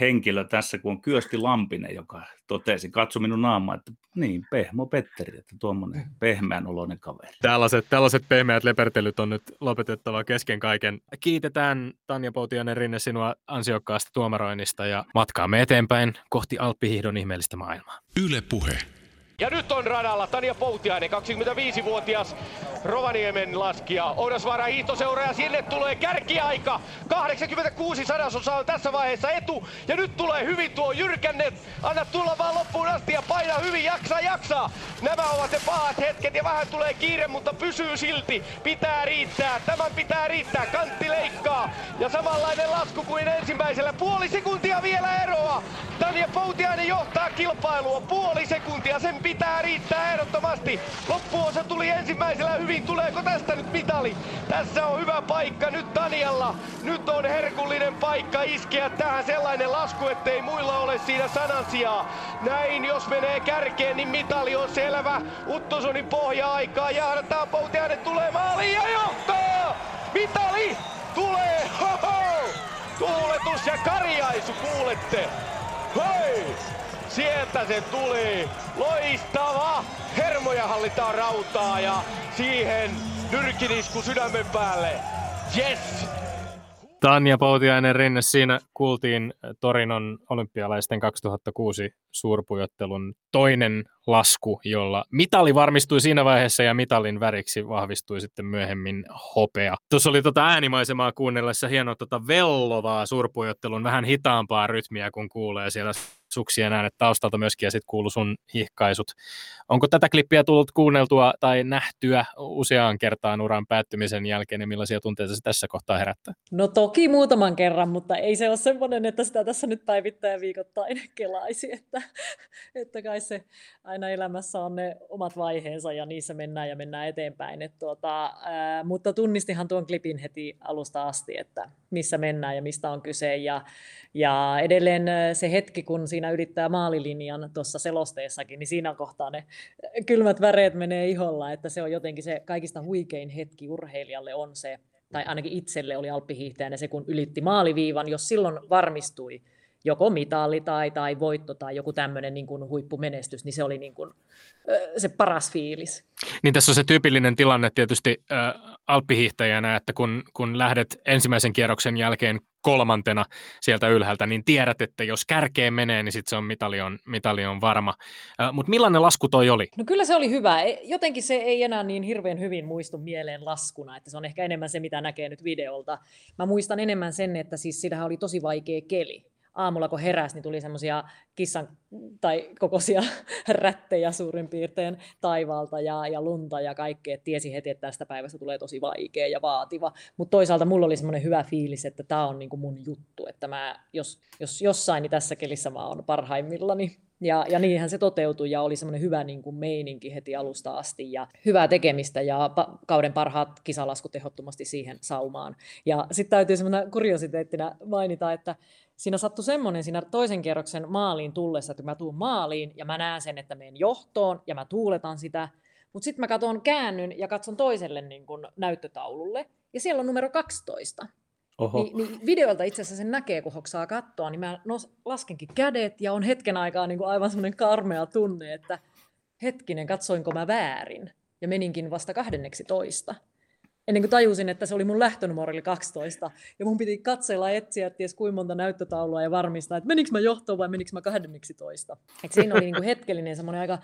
henkilö tässä, kun on Kyösti Lampinen, joka totesi, katso minun naamaa, että niin, Pehmo Petteri, että tuommoinen pehmeän oloinen kaveri. Tällaiset, tällaiset pehmeät lepertelyt on nyt lopetettava kesken kaiken. Kiitetään Tanja Poutianen Rinne sinua ansiokkaasta tuomaroinnista ja matkaamme eteenpäin kohti Alppihiihdon ihmeellistä maailmaa. Yle Puhe. Ja nyt on radalla Tanja Poutiainen, 25-vuotias Rovaniemen laskija. Oudasvaara hiihtoseura ja sinne tulee kärkiaika. 86 sadasosa on tässä vaiheessa etu. Ja nyt tulee hyvin tuo Jyrkännet. Anna tulla vaan loppuun asti ja paina hyvin, jaksaa, jaksaa. Nämä ovat ne pahat hetket ja vähän tulee kiire, mutta pysyy silti. Pitää riittää, tämän pitää riittää. Kantti leikkaa ja samanlainen lasku kuin ensimmäisellä. Puoli sekuntia vielä eroa. Tanja Poutiainen johtaa kilpailua. Puoli sekuntia, sen pitää riittää ehdottomasti. Loppuosa tuli ensimmäisellä hyvin. Tuleeko tästä nyt mitali? Tässä on hyvä paikka nyt Tanjalla. Nyt on herkullinen paikka iskeä tähän sellainen lasku, ettei muilla ole siinä sanansia. Näin, jos menee kärkeen, niin mitali on selvä. Uttosonin pohja-aikaa jahdataan. Poutiainen tulee maaliin ja johtaa! Mitali tulee! Hoho! Tuuletus ja karjaisu kuulette. Hei! Sieltä se tuli. Loistava. Hermoja hallitaan rautaa ja siihen nyrkinisku sydämen päälle. Yes! Tanja Poutiainen rinne. Siinä kuultiin Torinon olympialaisten 2006 suurpujottelun toinen lasku, jolla mitali varmistui siinä vaiheessa ja mitalin väriksi vahvistui sitten myöhemmin hopea. Tuossa oli tota äänimaisemaa kuunnellessa hienoa tota vellovaa suurpujottelun vähän hitaampaa rytmiä, kun kuulee siellä suksien äänet taustalta myöskin ja sitten kuulu sun hihkaisut. Onko tätä klippiä tullut kuunneltua tai nähtyä useaan kertaan uran päättymisen jälkeen ja millaisia tunteita se tässä kohtaa herättää? No toki muutaman kerran, mutta ei se ole semmoinen, että sitä tässä nyt päivittäin viikoittain kelaisi, että, että kai se aina elämässä on ne omat vaiheensa ja niissä mennään ja mennään eteenpäin. Et tuota, ää, mutta tunnistihan tuon klipin heti alusta asti, että missä mennään ja mistä on kyse. Ja, ja edelleen se hetki, kun siinä ylittää maalilinjan tuossa selosteessakin, niin siinä kohtaa ne kylmät väreet menee iholla, että se on jotenkin se kaikista huikein hetki urheilijalle on se, tai ainakin itselle oli alppihiihtäjänä se, kun ylitti maaliviivan, jos silloin varmistui joko mitali tai, tai voitto tai joku tämmöinen niin kuin huippumenestys, niin se oli niin kuin, se paras fiilis. Niin tässä on se tyypillinen tilanne tietysti alppihiihtäjänä, että kun, kun lähdet ensimmäisen kierroksen jälkeen kolmantena sieltä ylhäältä, niin tiedät, että jos kärkeen menee, niin sitten se on mitali on, mitali on varma. Äh, Mutta millainen lasku toi oli? No kyllä se oli hyvä. E, jotenkin se ei enää niin hirveän hyvin muistu mieleen laskuna, että se on ehkä enemmän se, mitä näkee nyt videolta. Mä muistan enemmän sen, että siis sitähän oli tosi vaikea keli aamulla kun heräsi, niin tuli semmoisia kissan tai kokoisia rättejä suurin piirtein taivaalta ja, ja lunta ja kaikkea. Tiesi heti, että tästä päivästä tulee tosi vaikea ja vaativa. Mutta toisaalta mulla oli semmoinen hyvä fiilis, että tämä on niinku mun juttu. Että mä, jos, jos jossain, niin tässä kelissä mä oon parhaimmillani. Ja, ja niinhän se toteutui ja oli semmoinen hyvä niin kuin meininki heti alusta asti ja hyvää tekemistä ja pa- kauden parhaat kisalaskut ehdottomasti siihen saumaan. Ja sitten täytyy semmoinen kuriositeettina mainita, että siinä sattui semmoinen siinä toisen kierroksen maaliin tullessa, että mä tuun maaliin ja mä näen sen, että menen johtoon ja mä tuuletan sitä, mutta sitten mä katson käännyn ja katson toiselle niin kun näyttötaululle ja siellä on numero 12. Oho. Ni, niin videolta itse asiassa sen näkee, kun hoksaa katsoa, niin mä nos, laskenkin kädet ja on hetken aikaa niin kuin aivan semmoinen karmea tunne, että hetkinen, katsoinko mä väärin ja meninkin vasta kahdenneksi toista ennen kuin tajusin, että se oli mun lähtönumero oli 12. Ja mun piti katsella etsiä, ties kuinka monta näyttötaulua ja varmistaa, että menikö mä johtoon vai menikö mä 12. Et siinä oli niin kuin hetkellinen semmoinen aika,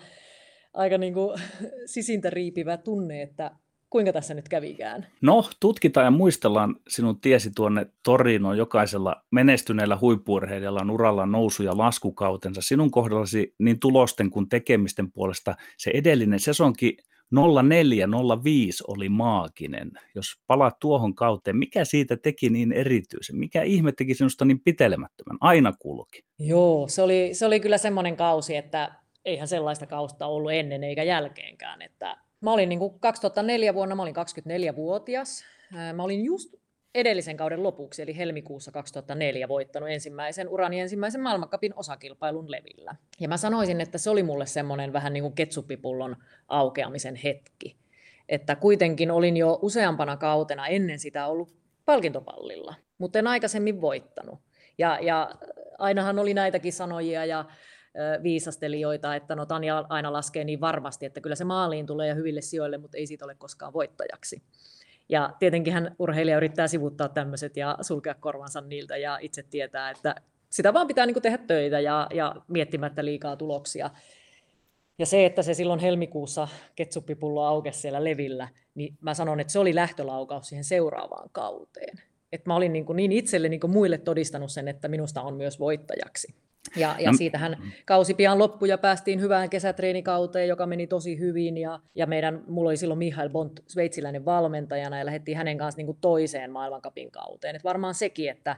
aika niin kuin sisintä riipivä tunne, että kuinka tässä nyt kävikään? No, tutkitaan ja muistellaan sinun tiesi tuonne Torinoon. Jokaisella menestyneellä huippuurheilijalla on uralla nousu- ja laskukautensa. Sinun kohdallasi niin tulosten kuin tekemisten puolesta se edellinen sesonki 04-05 oli maaginen. Jos palaat tuohon kauteen, mikä siitä teki niin erityisen? Mikä ihme teki sinusta niin pitelemättömän? Aina kulki. Joo, se oli, se oli kyllä semmoinen kausi, että eihän sellaista kausta ollut ennen eikä jälkeenkään. Että mä olin niin kuin 2004 vuonna, mä olin 24-vuotias. Mä olin just edellisen kauden lopuksi, eli helmikuussa 2004, voittanut ensimmäisen urani ensimmäisen maailmankapin osakilpailun levillä. Ja mä sanoisin, että se oli mulle semmoinen vähän niin kuin ketsuppipullon aukeamisen hetki. Että kuitenkin olin jo useampana kautena ennen sitä ollut palkintopallilla, mutta en aikaisemmin voittanut. Ja, ja ainahan oli näitäkin sanojia ja viisastelijoita, että no Tanja aina laskee niin varmasti, että kyllä se maaliin tulee ja hyville sijoille, mutta ei siitä ole koskaan voittajaksi. Ja tietenkin hän urheilija yrittää sivuttaa tämmöiset ja sulkea korvansa niiltä ja itse tietää, että sitä vaan pitää niin tehdä töitä ja, ja miettimättä liikaa tuloksia. Ja se, että se silloin helmikuussa ketsuppipullo aukesi siellä levillä, niin mä sanon, että se oli lähtölaukaus siihen seuraavaan kauteen. Että mä olin niin, kuin niin itselle niin kuin muille todistanut sen, että minusta on myös voittajaksi. Ja, ja no, siitähän kausi pian loppui ja päästiin hyvään kesätreenikauteen, joka meni tosi hyvin. Ja, ja meidän, mulla oli silloin Mihail Bont sveitsiläinen valmentajana ja lähdettiin hänen kanssa niin kuin toiseen maailmankapin kauteen. Et varmaan sekin, että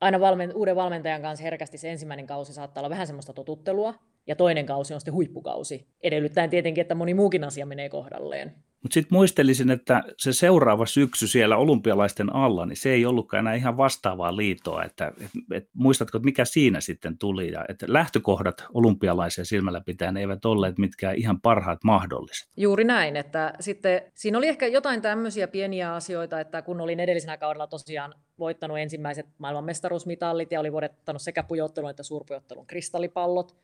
aina valmen, uuden valmentajan kanssa herkästi se ensimmäinen kausi saattaa olla vähän semmoista totuttelua, ja toinen kausi on sitten huippukausi, edellyttäen tietenkin, että moni muukin asia menee kohdalleen. Mutta sitten muistelisin, että se seuraava syksy siellä olympialaisten alla, niin se ei ollutkaan enää ihan vastaavaa liitoa. Että, et, et, muistatko, että mikä siinä sitten tuli? Ja, että lähtökohdat olympialaisia silmällä pitäen eivät olleet mitkään ihan parhaat mahdolliset. Juuri näin, että sitten siinä oli ehkä jotain tämmöisiä pieniä asioita, että kun olin edellisenä kaudella tosiaan voittanut ensimmäiset maailmanmestaruusmitallit ja oli voittanut sekä pujottelun että suurpujottelun kristallipallot,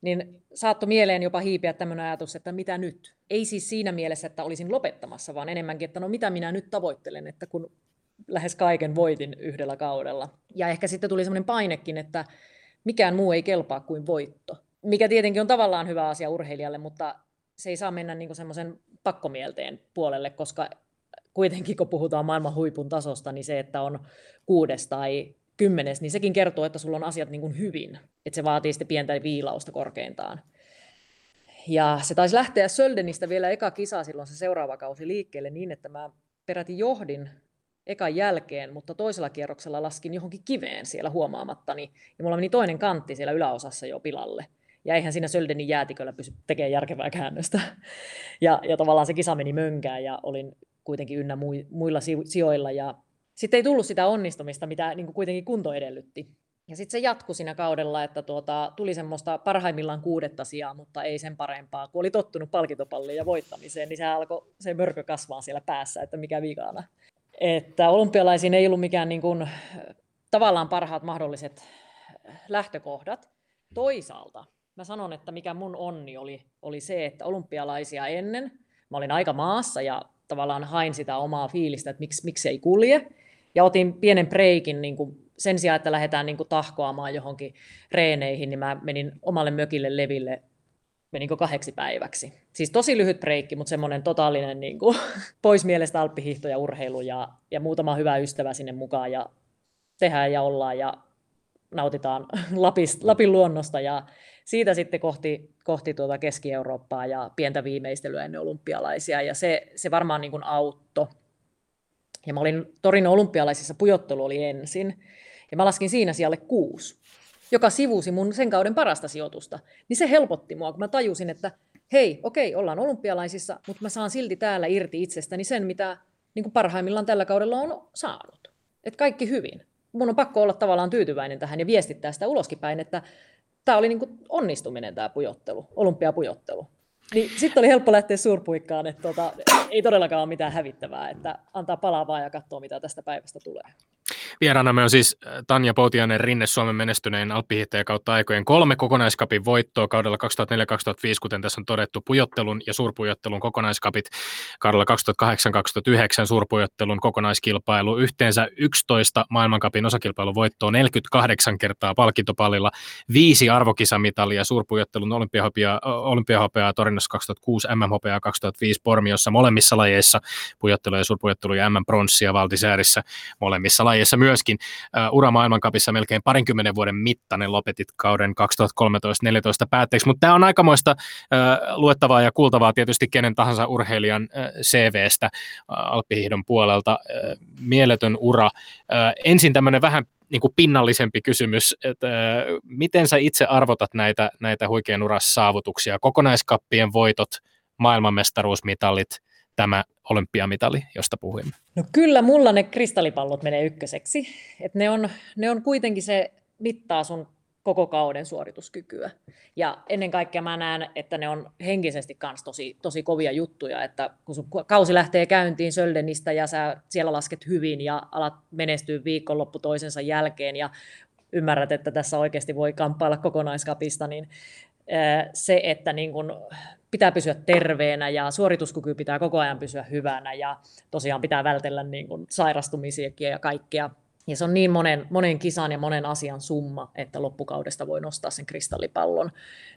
niin saattoi mieleen jopa hiipiä tämmöinen ajatus, että mitä nyt? Ei siis siinä mielessä, että olisin lopettamassa, vaan enemmänkin, että no mitä minä nyt tavoittelen, että kun lähes kaiken voitin yhdellä kaudella. Ja ehkä sitten tuli semmoinen painekin, että mikään muu ei kelpaa kuin voitto. Mikä tietenkin on tavallaan hyvä asia urheilijalle, mutta se ei saa mennä niin semmoisen pakkomielteen puolelle, koska kuitenkin kun puhutaan maailman huipun tasosta, niin se, että on kuudes tai kymmenes, niin sekin kertoo, että sulla on asiat niin kuin hyvin. Että se vaatii sitten pientä viilausta korkeintaan. Ja se taisi lähteä Söldenistä vielä eka kisa silloin se seuraava kausi liikkeelle niin, että mä peräti johdin ekan jälkeen, mutta toisella kierroksella laskin johonkin kiveen siellä huomaamattani. Ja mulla meni toinen kantti siellä yläosassa jo pilalle. Ja eihän siinä Söldenin jäätiköllä pysy tekemään järkevää käännöstä. Ja, ja tavallaan se kisa meni mönkään ja olin kuitenkin ynnä muilla sijoilla. Ja sitten ei tullut sitä onnistumista, mitä niin kuin kuitenkin kunto edellytti. Ja sitten se jatkui siinä kaudella, että tuota, tuli semmoista parhaimmillaan kuudetta sijaa, mutta ei sen parempaa. Kun oli tottunut palkintopalliin ja voittamiseen, niin se alkoi se mörkö kasvaa siellä päässä, että mikä vikana. Että olympialaisiin ei ollut mikään niin kuin, tavallaan parhaat mahdolliset lähtökohdat. Toisaalta mä sanon, että mikä mun onni oli, oli se, että olympialaisia ennen, mä olin aika maassa ja tavallaan hain sitä omaa fiilistä, että miksi, miksi ei kulje. Ja otin pienen breikin niin kuin sen sijaan, että lähdetään niin kuin tahkoamaan johonkin reeneihin, niin mä menin omalle mökille leville menikö kahdeksi päiväksi. Siis tosi lyhyt breikki, mutta semmoinen totaalinen niin kuin, pois mielestä alppihiihto ja urheilu ja, ja muutama hyvä ystävä sinne mukaan ja tehdään ja ollaan ja nautitaan Lapis, Lapin luonnosta. Ja siitä sitten kohti, kohti tuota Keski-Eurooppaa ja pientä viimeistelyä ennen olympialaisia. Ja se, se varmaan niin kuin auttoi ja mä olin Torin olympialaisissa, pujottelu oli ensin, ja mä laskin siinä sijalle kuusi, joka sivusi mun sen kauden parasta sijoitusta. Niin se helpotti mua, kun mä tajusin, että hei, okei, ollaan olympialaisissa, mutta mä saan silti täällä irti itsestäni sen, mitä niin kuin parhaimmillaan tällä kaudella on saanut. Et kaikki hyvin. Mun on pakko olla tavallaan tyytyväinen tähän ja viestittää sitä uloskin päin, että tämä oli niin kuin onnistuminen tämä pujottelu, olympiapujottelu. Niin sitten oli helppo lähteä suurpuikkaan, että tota, ei todellakaan ole mitään hävittävää, että antaa palaa vaan ja katsoa, mitä tästä päivästä tulee. Vieraanamme on siis äh, Tanja Poutianen Rinne Suomen menestyneen alppihiihtäjä kautta aikojen kolme kokonaiskapin voittoa kaudella 2004-2005, kuten tässä on todettu, pujottelun ja suurpujottelun kokonaiskapit kaudella 2008-2009 suurpujottelun kokonaiskilpailu, yhteensä 11 maailmankapin osakilpailun voittoa, 48 kertaa palkintopallilla, viisi arvokisamitalia suurpujottelun olympiahopeaa, olympiahopeaa Barcelonas 2006, MMHPA 2005 Pormiossa molemmissa lajeissa, pujottelu ja suurpujottelu ja MM-pronssia Valtisäärissä molemmissa lajeissa myöskin. Uh, ura maailmankapissa melkein parinkymmenen vuoden mittainen lopetit kauden 2013-2014 päätteeksi, mutta tämä on aikamoista uh, luettavaa ja kuultavaa tietysti kenen tahansa urheilijan uh, CVstä uh, alppihihdon puolelta. Uh, mieletön ura. Uh, ensin tämmöinen vähän niin kuin pinnallisempi kysymys, että miten sä itse arvotat näitä, näitä huikean saavutuksia, kokonaiskappien voitot, maailmanmestaruusmitalit, tämä olympiamitali, josta puhuimme? No kyllä, mulla ne kristallipallot menee ykköseksi. Et ne, on, ne on kuitenkin se mittaa sun koko kauden suorituskykyä. Ja ennen kaikkea mä näen, että ne on henkisesti myös tosi, tosi kovia juttuja, että kun sun kausi lähtee käyntiin Söldenistä ja sä siellä lasket hyvin ja alat menestyä viikonloppu toisensa jälkeen ja ymmärrät, että tässä oikeasti voi kamppailla kokonaiskapista, niin se, että niin kun pitää pysyä terveenä ja suorituskyky pitää koko ajan pysyä hyvänä ja tosiaan pitää vältellä niin kun sairastumisiakin ja kaikkea, ja se on niin monen, monen kisan ja monen asian summa, että loppukaudesta voi nostaa sen kristallipallon.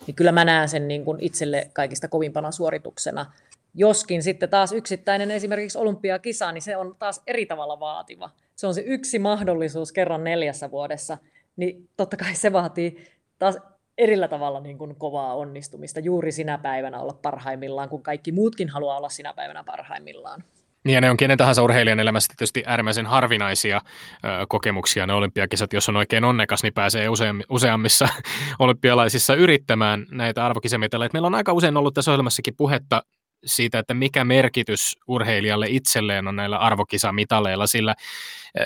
Niin kyllä mä näen sen niin kuin itselle kaikista kovimpana suorituksena. Joskin sitten taas yksittäinen esimerkiksi olympiakisa, niin se on taas eri tavalla vaativa. Se on se yksi mahdollisuus kerran neljässä vuodessa, niin totta kai se vaatii taas erillä tavalla niin kuin kovaa onnistumista juuri sinä päivänä olla parhaimmillaan, kun kaikki muutkin haluaa olla sinä päivänä parhaimmillaan. Niin ja ne on kenen tahansa urheilijan elämässä tietysti äärimmäisen harvinaisia ö, kokemuksia ne olympiakisat. Jos on oikein onnekas, niin pääsee useam, useammissa olympialaisissa yrittämään näitä arvokisamitaleja. Meillä on aika usein ollut tässä ohjelmassakin puhetta siitä, että mikä merkitys urheilijalle itselleen on näillä arvokisamitaleilla, sillä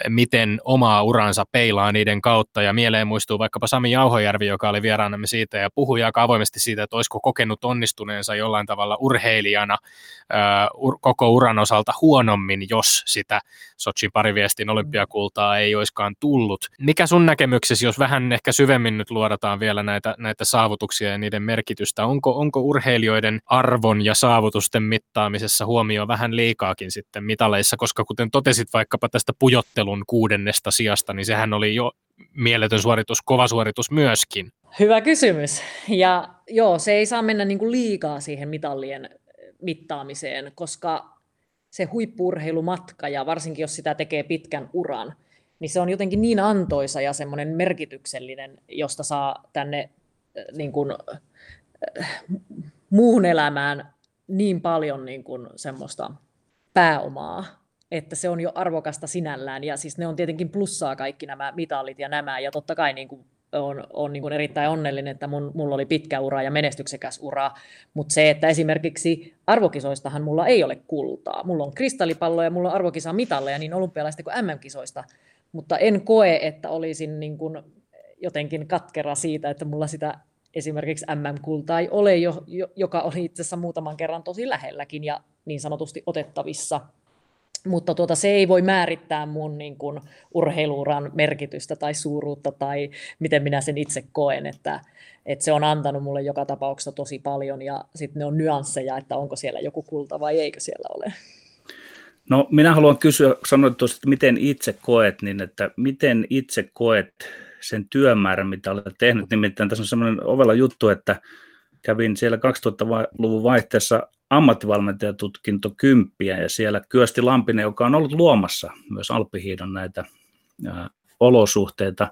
miten omaa uransa peilaa niiden kautta. Ja mieleen muistuu vaikkapa Sami Jauhojärvi, joka oli vieraanamme siitä ja puhui aika avoimesti siitä, että olisiko kokenut onnistuneensa jollain tavalla urheilijana koko uran osalta huonommin, jos sitä Sochin pariviestin olympiakultaa ei olisikaan tullut. Mikä sun näkemyksesi, jos vähän ehkä syvemmin nyt luodataan vielä näitä, näitä saavutuksia ja niiden merkitystä, onko, onko urheilijoiden arvon ja saavutusten mittaamisessa huomio vähän liikaakin sitten mitaleissa, koska kuten totesit vaikkapa tästä pujottelun kuudennesta sijasta, niin sehän oli jo mieletön suoritus, kova suoritus myöskin. Hyvä kysymys. Ja joo, se ei saa mennä niin kuin liikaa siihen mitallien mittaamiseen, koska se huippurheilumatka ja varsinkin jos sitä tekee pitkän uran, niin se on jotenkin niin antoisa ja semmoinen merkityksellinen, josta saa tänne äh, niin kuin, äh, muuhun elämään niin paljon niin kuin semmoista pääomaa, että se on jo arvokasta sinällään. Ja siis ne on tietenkin plussaa kaikki nämä mitalit ja nämä. Ja totta kai niin kuin on, on niin kuin erittäin onnellinen, että mun, mulla oli pitkä ura ja menestyksekäs ura, mutta se, että esimerkiksi arvokisoistahan mulla ei ole kultaa. Mulla on kristallipalloja, mulla on arvokisa mitalleja niin olympialaisista kuin MM-kisoista, mutta en koe, että olisin niin kuin jotenkin katkera siitä, että mulla sitä esimerkiksi MM-kultaa ei ole, jo, joka oli itse asiassa muutaman kerran tosi lähelläkin ja niin sanotusti otettavissa – mutta tuota, se ei voi määrittää mun niin kuin, urheiluuran merkitystä tai suuruutta tai miten minä sen itse koen, että, että se on antanut mulle joka tapauksessa tosi paljon ja sitten ne on nyansseja, että onko siellä joku kulta vai eikö siellä ole. No minä haluan kysyä, sanoit tuossa, että miten itse koet, niin että miten itse koet sen työmäärän, mitä olet tehnyt, nimittäin tässä on semmoinen ovella juttu, että kävin siellä 2000-luvun vaihteessa ammattivalmentajatutkinto kymppiä ja siellä Kyösti Lampinen, joka on ollut luomassa myös Alppihiidon näitä ää, olosuhteita,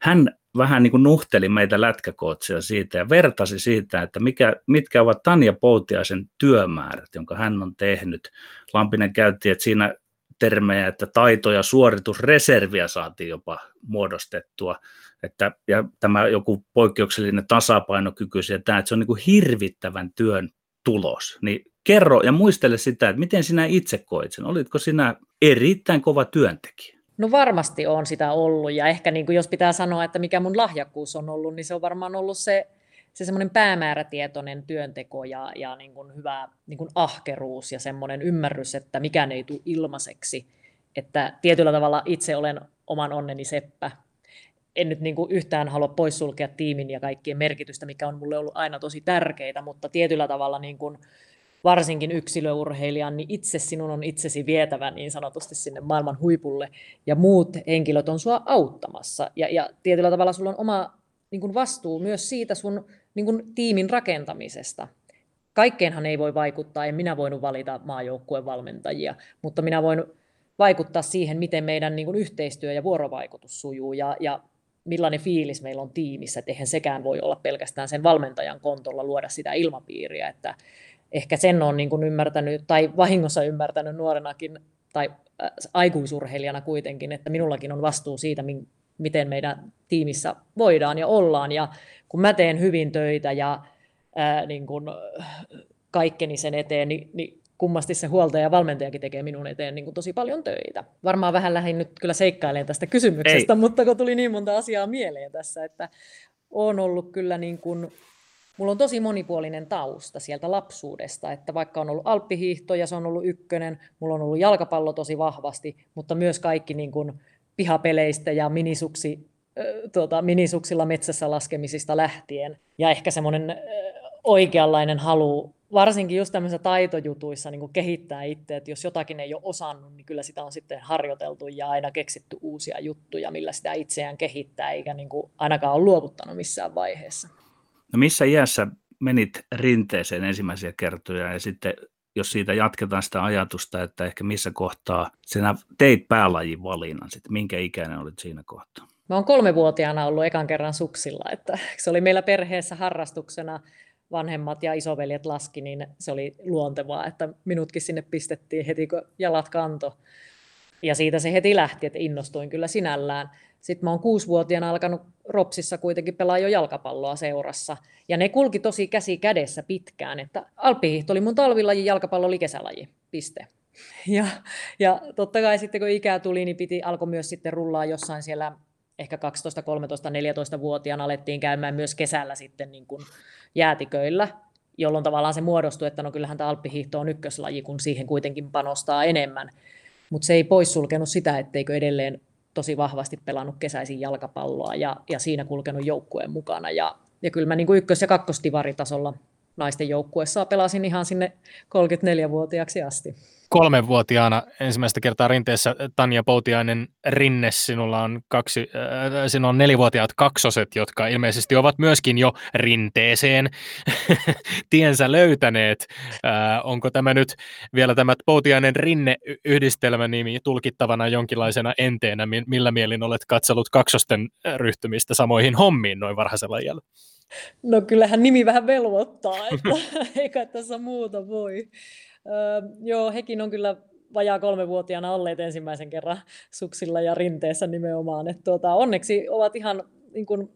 hän vähän niin kuin nuhteli meitä lätkäkootsia siitä ja vertasi siitä, että mikä, mitkä ovat Tanja Poutiaisen työmäärät, jonka hän on tehnyt. Lampinen käytti, että siinä termejä, että taito- ja suoritusreserviä saatiin jopa muodostettua, että, ja tämä joku poikkeuksellinen tasapainokyky, ja tämä, että se on niin kuin hirvittävän työn tulos. Niin kerro ja muistele sitä, että miten sinä itse koit sen. Olitko sinä erittäin kova työntekijä? No varmasti on sitä ollut ja ehkä niin kuin jos pitää sanoa, että mikä mun lahjakkuus on ollut, niin se on varmaan ollut se, se semmoinen päämäärätietoinen työnteko ja, ja niin kuin hyvä niin kuin ahkeruus ja semmoinen ymmärrys, että mikään ei tule ilmaiseksi. Että tietyllä tavalla itse olen oman onneni seppä en nyt niin kuin yhtään halua poissulkea tiimin ja kaikkien merkitystä, mikä on mulle ollut aina tosi tärkeitä, mutta tietyllä tavalla niin kuin varsinkin yksilöurheilijan, niin itse sinun on itsesi vietävä niin sanotusti sinne maailman huipulle, ja muut henkilöt on sua auttamassa. Ja, ja tietyllä tavalla sulla on oma niin kuin vastuu myös siitä sun niin kuin tiimin rakentamisesta. kaikkeenhan ei voi vaikuttaa, en minä voinut valita maajoukkueen valmentajia, mutta minä voin vaikuttaa siihen, miten meidän niin kuin yhteistyö ja vuorovaikutus sujuu ja, ja millainen fiilis meillä on tiimissä, että eihän sekään voi olla pelkästään sen valmentajan kontolla luoda sitä ilmapiiriä, että ehkä sen on niin kuin ymmärtänyt tai vahingossa ymmärtänyt nuorenakin tai äh, aikuisurheilijana kuitenkin, että minullakin on vastuu siitä, miten meidän tiimissä voidaan ja ollaan. Ja kun mä teen hyvin töitä ja ää, niin kun, kaikkeni sen eteen, niin, niin kummasti se huoltaja ja valmentajakin tekee minun eteen niin kuin tosi paljon töitä. Varmaan vähän lähdin nyt kyllä seikkailemaan tästä kysymyksestä, Ei. mutta kun tuli niin monta asiaa mieleen tässä, että on ollut kyllä niin kuin, mulla on tosi monipuolinen tausta sieltä lapsuudesta, että vaikka on ollut alppihiihto ja se on ollut ykkönen, mulla on ollut jalkapallo tosi vahvasti, mutta myös kaikki niin kuin pihapeleistä ja minisuksi, tuota, minisuksilla metsässä laskemisista lähtien. Ja ehkä semmoinen oikeanlainen halu, varsinkin just tämmöisissä taitojutuissa niin kuin kehittää itse, että jos jotakin ei ole osannut, niin kyllä sitä on sitten harjoiteltu ja aina keksitty uusia juttuja, millä sitä itseään kehittää, eikä niin kuin ainakaan ole luovuttanut missään vaiheessa. No missä iässä menit rinteeseen ensimmäisiä kertoja ja sitten jos siitä jatketaan sitä ajatusta, että ehkä missä kohtaa sinä teit päälajin valinnan, sitten minkä ikäinen olit siinä kohtaa? Mä oon kolmevuotiaana ollut ekan kerran suksilla, että se oli meillä perheessä harrastuksena, vanhemmat ja isoveljet laski, niin se oli luontevaa, että minutkin sinne pistettiin heti, kun jalat kanto. Ja siitä se heti lähti, että innostuin kyllä sinällään. Sitten mä oon kuusivuotiaana alkanut Ropsissa kuitenkin pelaa jo jalkapalloa seurassa. Ja ne kulki tosi käsi kädessä pitkään, että alppihiihto oli mun talvilaji, jalkapallo oli kesälaji, piste. Ja, ja totta kai sitten kun ikää tuli, niin piti, alkoi myös sitten rullaa jossain siellä ehkä 12, 13, 14-vuotiaana alettiin käymään myös kesällä sitten niin kuin jäätiköillä, jolloin tavallaan se muodostui, että no kyllähän tämä alppihiihto on ykköslaji, kun siihen kuitenkin panostaa enemmän. Mutta se ei poissulkenut sitä, etteikö edelleen tosi vahvasti pelannut kesäisin jalkapalloa ja, ja siinä kulkenut joukkueen mukana. Ja, ja kyllä mä niin kuin ykkös- ja kakkostivaritasolla naisten joukkueessa pelasin ihan sinne 34-vuotiaaksi asti kolmevuotiaana ensimmäistä kertaa rinteessä Tanja Poutiainen Rinne, sinulla on, kaksi, äh, sinulla on nelivuotiaat kaksoset, jotka ilmeisesti ovat myöskin jo rinteeseen tiensä löytäneet. Äh, onko tämä nyt vielä tämä Poutiainen Rinne yhdistelmä nimi tulkittavana jonkinlaisena enteenä, millä mielin olet katsellut kaksosten ryhtymistä samoihin hommiin noin varhaisella iällä? No kyllähän nimi vähän velvoittaa, että eikä tässä muuta voi. Öö, joo, hekin on kyllä vajaa kolmevuotiaana olleet ensimmäisen kerran suksilla ja rinteessä nimenomaan. Et tuota, onneksi ovat ihan niin kun,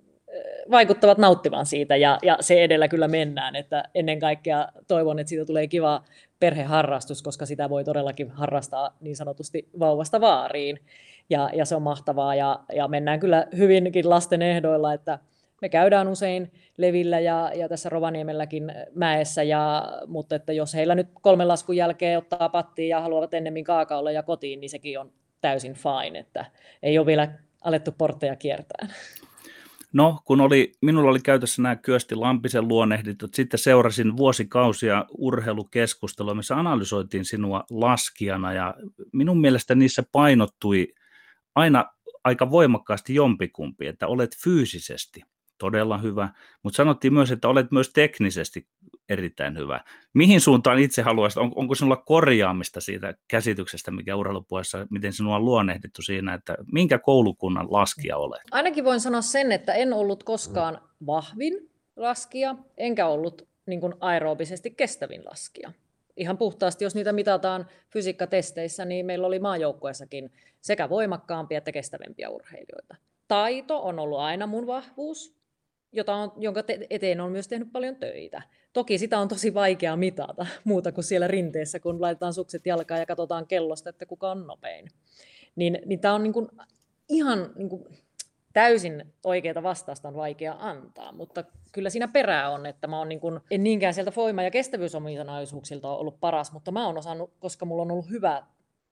vaikuttavat nauttivan siitä ja, ja se edellä kyllä mennään. Että ennen kaikkea toivon, että siitä tulee kiva perheharrastus, koska sitä voi todellakin harrastaa niin sanotusti vauvasta vaariin. Ja, ja se on mahtavaa ja, ja mennään kyllä hyvinkin lasten ehdoilla, että me käydään usein Levillä ja, ja tässä Rovaniemelläkin mäessä, ja, mutta että jos heillä nyt kolmen laskun jälkeen ottaa pattiin ja haluavat ennemmin kaakaolle ja kotiin, niin sekin on täysin fine, että ei ole vielä alettu portteja kiertää. No, kun oli, minulla oli käytössä nämä Kyösti Lampisen luonnehditut, sitten seurasin vuosikausia urheilukeskustelua, missä analysoitiin sinua laskijana, ja minun mielestä niissä painottui aina aika voimakkaasti jompikumpi, että olet fyysisesti todella hyvä, mutta sanottiin myös, että olet myös teknisesti erittäin hyvä. Mihin suuntaan itse haluaisit, on, onko sinulla korjaamista siitä käsityksestä, mikä urheilupuolessa, miten sinua on luonnehdittu siinä, että minkä koulukunnan laskija olet? Ainakin voin sanoa sen, että en ollut koskaan vahvin laskija, enkä ollut niin kuin aerobisesti kestävin laskija. Ihan puhtaasti, jos niitä mitataan fysiikkatesteissä, niin meillä oli maajoukkueessakin sekä voimakkaampia että kestävämpiä urheilijoita. Taito on ollut aina mun vahvuus, jota on, jonka eteen on myös tehnyt paljon töitä. Toki sitä on tosi vaikea mitata muuta kuin siellä rinteessä, kun laitetaan sukset jalkaan ja katsotaan kellosta, että kuka on nopein. Niin, niin tämä on niin kuin ihan niin kuin täysin oikeaa vastausta on vaikea antaa, mutta kyllä siinä perää on, että mä on niin kuin, en niinkään sieltä voima- ja kestävyysominaisuuksilta ollut paras, mutta mä oon osannut, koska mulla on ollut hyvä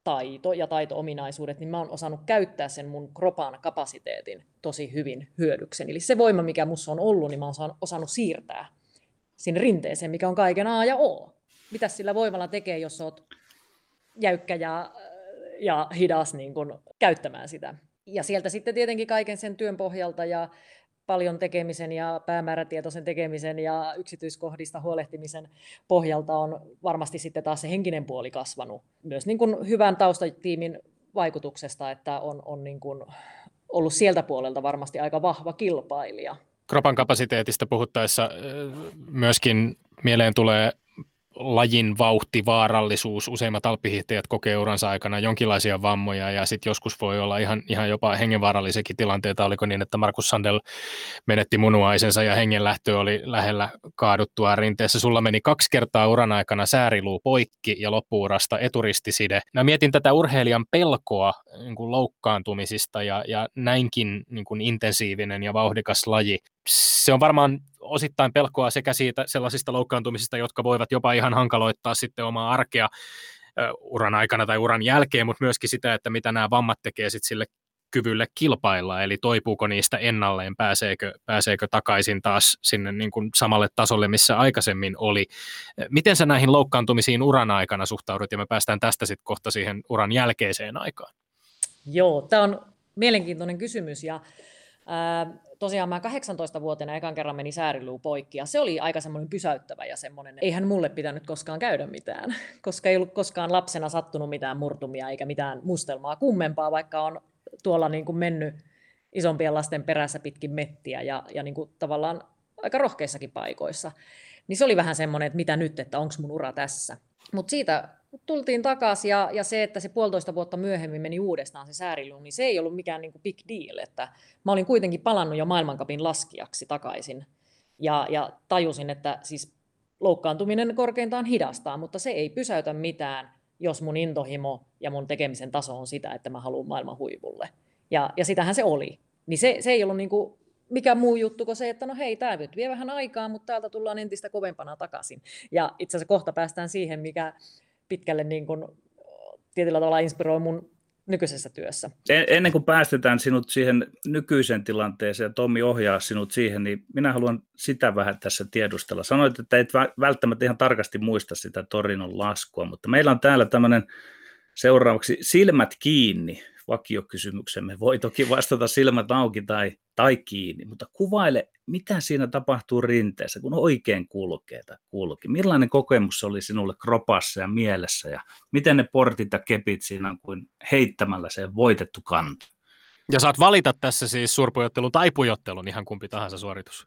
taito ja taito-ominaisuudet, niin mä oon osannut käyttää sen mun kropan kapasiteetin tosi hyvin hyödyksen. Eli se voima, mikä mussa on ollut, niin mä oon osannut siirtää sinne rinteeseen, mikä on kaiken A ja O. Mitä sillä voimalla tekee, jos oot jäykkä ja, ja hidas niin kun, käyttämään sitä. Ja sieltä sitten tietenkin kaiken sen työn pohjalta ja paljon tekemisen ja päämäärätietoisen tekemisen ja yksityiskohdista huolehtimisen pohjalta on varmasti sitten taas se henkinen puoli kasvanut. Myös niin kuin hyvän taustatiimin vaikutuksesta, että on, on niin kuin ollut sieltä puolelta varmasti aika vahva kilpailija. Kropan kapasiteetista puhuttaessa myöskin mieleen tulee lajin vauhti, vaarallisuus. Useimmat alppihiihtäjät kokee uransa aikana jonkinlaisia vammoja ja sitten joskus voi olla ihan, ihan jopa hengenvaarallisiakin tilanteita. Oliko niin, että Markus Sandel menetti munuaisensa ja hengenlähtö oli lähellä kaaduttua rinteessä. Sulla meni kaksi kertaa uran aikana sääriluu poikki ja loppuurasta eturistiside. Mä mietin tätä urheilijan pelkoa niin kuin loukkaantumisista ja, ja näinkin niin kuin intensiivinen ja vauhdikas laji. Se on varmaan osittain pelkoa sekä siitä sellaisista loukkaantumisista, jotka voivat jopa ihan hankaloittaa sitten omaa arkea uran aikana tai uran jälkeen, mutta myöskin sitä, että mitä nämä vammat tekee sitten sille kyvylle kilpailla, eli toipuuko niistä ennalleen, pääseekö, pääseekö takaisin taas sinne niin kuin samalle tasolle, missä aikaisemmin oli. Miten sä näihin loukkaantumisiin uran aikana suhtaudut, ja me päästään tästä sitten kohta siihen uran jälkeiseen aikaan? Joo, tämä on mielenkiintoinen kysymys, ja tosiaan mä 18-vuotiaana ekan kerran meni sääriluu poikki ja se oli aika semmoinen pysäyttävä ja semmoinen, eihän mulle pitänyt koskaan käydä mitään, koska ei ollut koskaan lapsena sattunut mitään murtumia eikä mitään mustelmaa kummempaa, vaikka on tuolla niin kuin mennyt isompien lasten perässä pitkin mettiä ja, ja niin kuin tavallaan aika rohkeissakin paikoissa. Niin se oli vähän semmoinen, että mitä nyt, että onko mun ura tässä. Mutta siitä tultiin takaisin ja, ja se, että se puolitoista vuotta myöhemmin meni uudestaan se säärilu, niin se ei ollut mikään niin kuin big deal. Että mä olin kuitenkin palannut jo maailmankapin laskijaksi takaisin ja, ja tajusin, että siis loukkaantuminen korkeintaan hidastaa, mutta se ei pysäytä mitään, jos mun intohimo ja mun tekemisen taso on sitä, että mä haluan maailman huipulle. Ja, ja sitähän se oli. Niin se, se ei ollut niin kuin mikä muu juttu kuin se, että no hei, tämä vie vähän aikaa, mutta täältä tullaan entistä kovempana takaisin. Ja itse asiassa kohta päästään siihen, mikä pitkälle niin kuin, tietyllä tavalla inspiroi mun nykyisessä työssä. Ennen kuin päästetään sinut siihen nykyiseen tilanteeseen ja Tommi ohjaa sinut siihen, niin minä haluan sitä vähän tässä tiedustella. Sanoit, että et välttämättä ihan tarkasti muista sitä Torinon laskua, mutta meillä on täällä tämmöinen seuraavaksi silmät kiinni vakiokysymyksemme. Voi toki vastata silmät auki tai, tai kiinni, mutta kuvaile, mitä siinä tapahtuu rinteessä, kun oikein kulkee tai kulki. Millainen kokemus oli sinulle kropassa ja mielessä ja miten ne portit ja kepit siinä on kuin heittämällä se voitettu kanta? Ja saat valita tässä siis suurpujottelun tai pujottelun, ihan kumpi tahansa suoritus.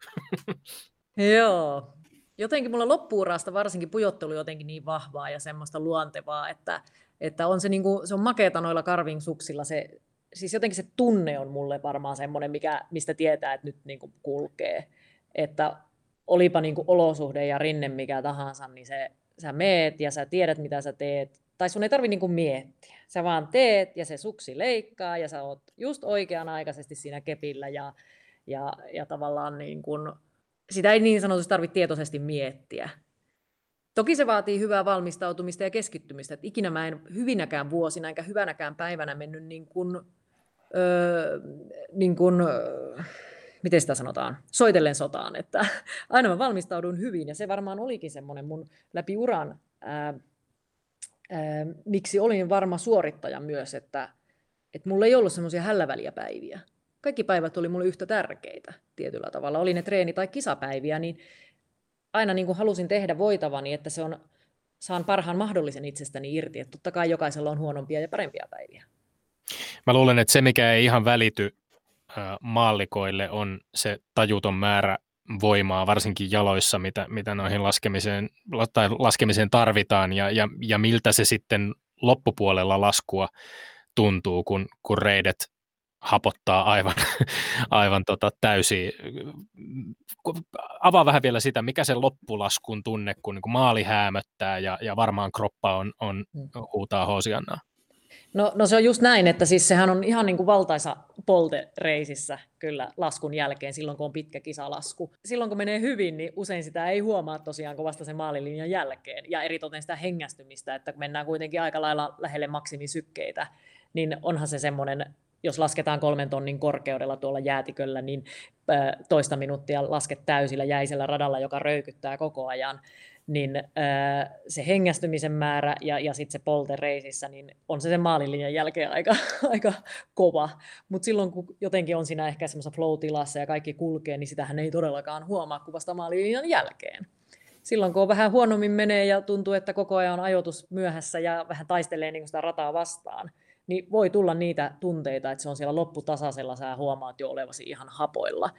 Joo. Jotenkin mulla loppuurasta varsinkin pujottelu jotenkin niin vahvaa ja semmoista luontevaa, että että on se, niin kuin, se on makeeta noilla carving suksilla. Se, siis jotenkin se tunne on mulle varmaan semmoinen, mikä, mistä tietää, että nyt niin kuin kulkee. Että olipa niin kuin olosuhde ja rinne mikä tahansa, niin se, sä meet ja sä tiedät, mitä sä teet. Tai sun ei tarvi niin kuin miettiä. Sä vaan teet ja se suksi leikkaa ja sä oot just oikean-aikaisesti siinä kepillä ja, ja, ja tavallaan niin kuin, sitä ei niin sanotusti tarvitse tietoisesti miettiä. Toki se vaatii hyvää valmistautumista ja keskittymistä. Että ikinä mä en hyvinäkään vuosina enkä hyvänäkään päivänä mennyt niin kuin, öö, niin kuin, miten sitä sanotaan, soitellen sotaan. Että aina mä valmistaudun hyvin ja se varmaan olikin semmoinen mun läpi uran, ää, ää, miksi olin varma suorittaja myös, että, että mulla ei ollut semmoisia hälläväliä päiviä. Kaikki päivät oli mulle yhtä tärkeitä tietyllä tavalla. Oli ne treeni- tai kisapäiviä, niin aina niin kuin halusin tehdä voitavani, että se on, saan parhaan mahdollisen itsestäni irti. Että totta kai jokaisella on huonompia ja parempia päiviä. Mä luulen, että se mikä ei ihan välity maallikoille on se tajuton määrä voimaa, varsinkin jaloissa, mitä, mitä noihin laskemiseen, tai laskemiseen tarvitaan, ja, ja, ja miltä se sitten loppupuolella laskua tuntuu, kun, kun reidet hapottaa aivan, aivan tota täysin. Avaa vähän vielä sitä, mikä se loppulaskun tunne, kun niin kuin maali häämöttää ja, ja varmaan kroppa on, on mm. huutaa hoosiannaa. No, no se on just näin, että siis sehän on ihan niin kuin valtaisa polte reisissä kyllä laskun jälkeen, silloin kun on pitkä kisalasku. Silloin kun menee hyvin, niin usein sitä ei huomaa tosiaan kuin vasta sen maalilinjan jälkeen. Ja eritoten sitä hengästymistä, että kun mennään kuitenkin aika lailla lähelle maksimisykkeitä, niin onhan se semmoinen jos lasketaan kolmen tonnin korkeudella tuolla jäätiköllä, niin toista minuuttia lasket täysillä jäisellä radalla, joka röykyttää koko ajan. niin se hengästymisen määrä ja, ja sitten se poltereisissä, niin on se sen maalilinjan jälkeen aika, aika kova. Mutta silloin kun jotenkin on siinä ehkä semmoisessa flow-tilassa ja kaikki kulkee, niin sitähän ei todellakaan huomaa kuin vasta maalilinjan jälkeen. Silloin kun on vähän huonommin menee ja tuntuu, että koko ajan on ajoitus myöhässä ja vähän taistelee niin sitä rataa vastaan, niin voi tulla niitä tunteita, että se on siellä lopputasaisella, sä huomaat jo olevasi ihan hapoilla.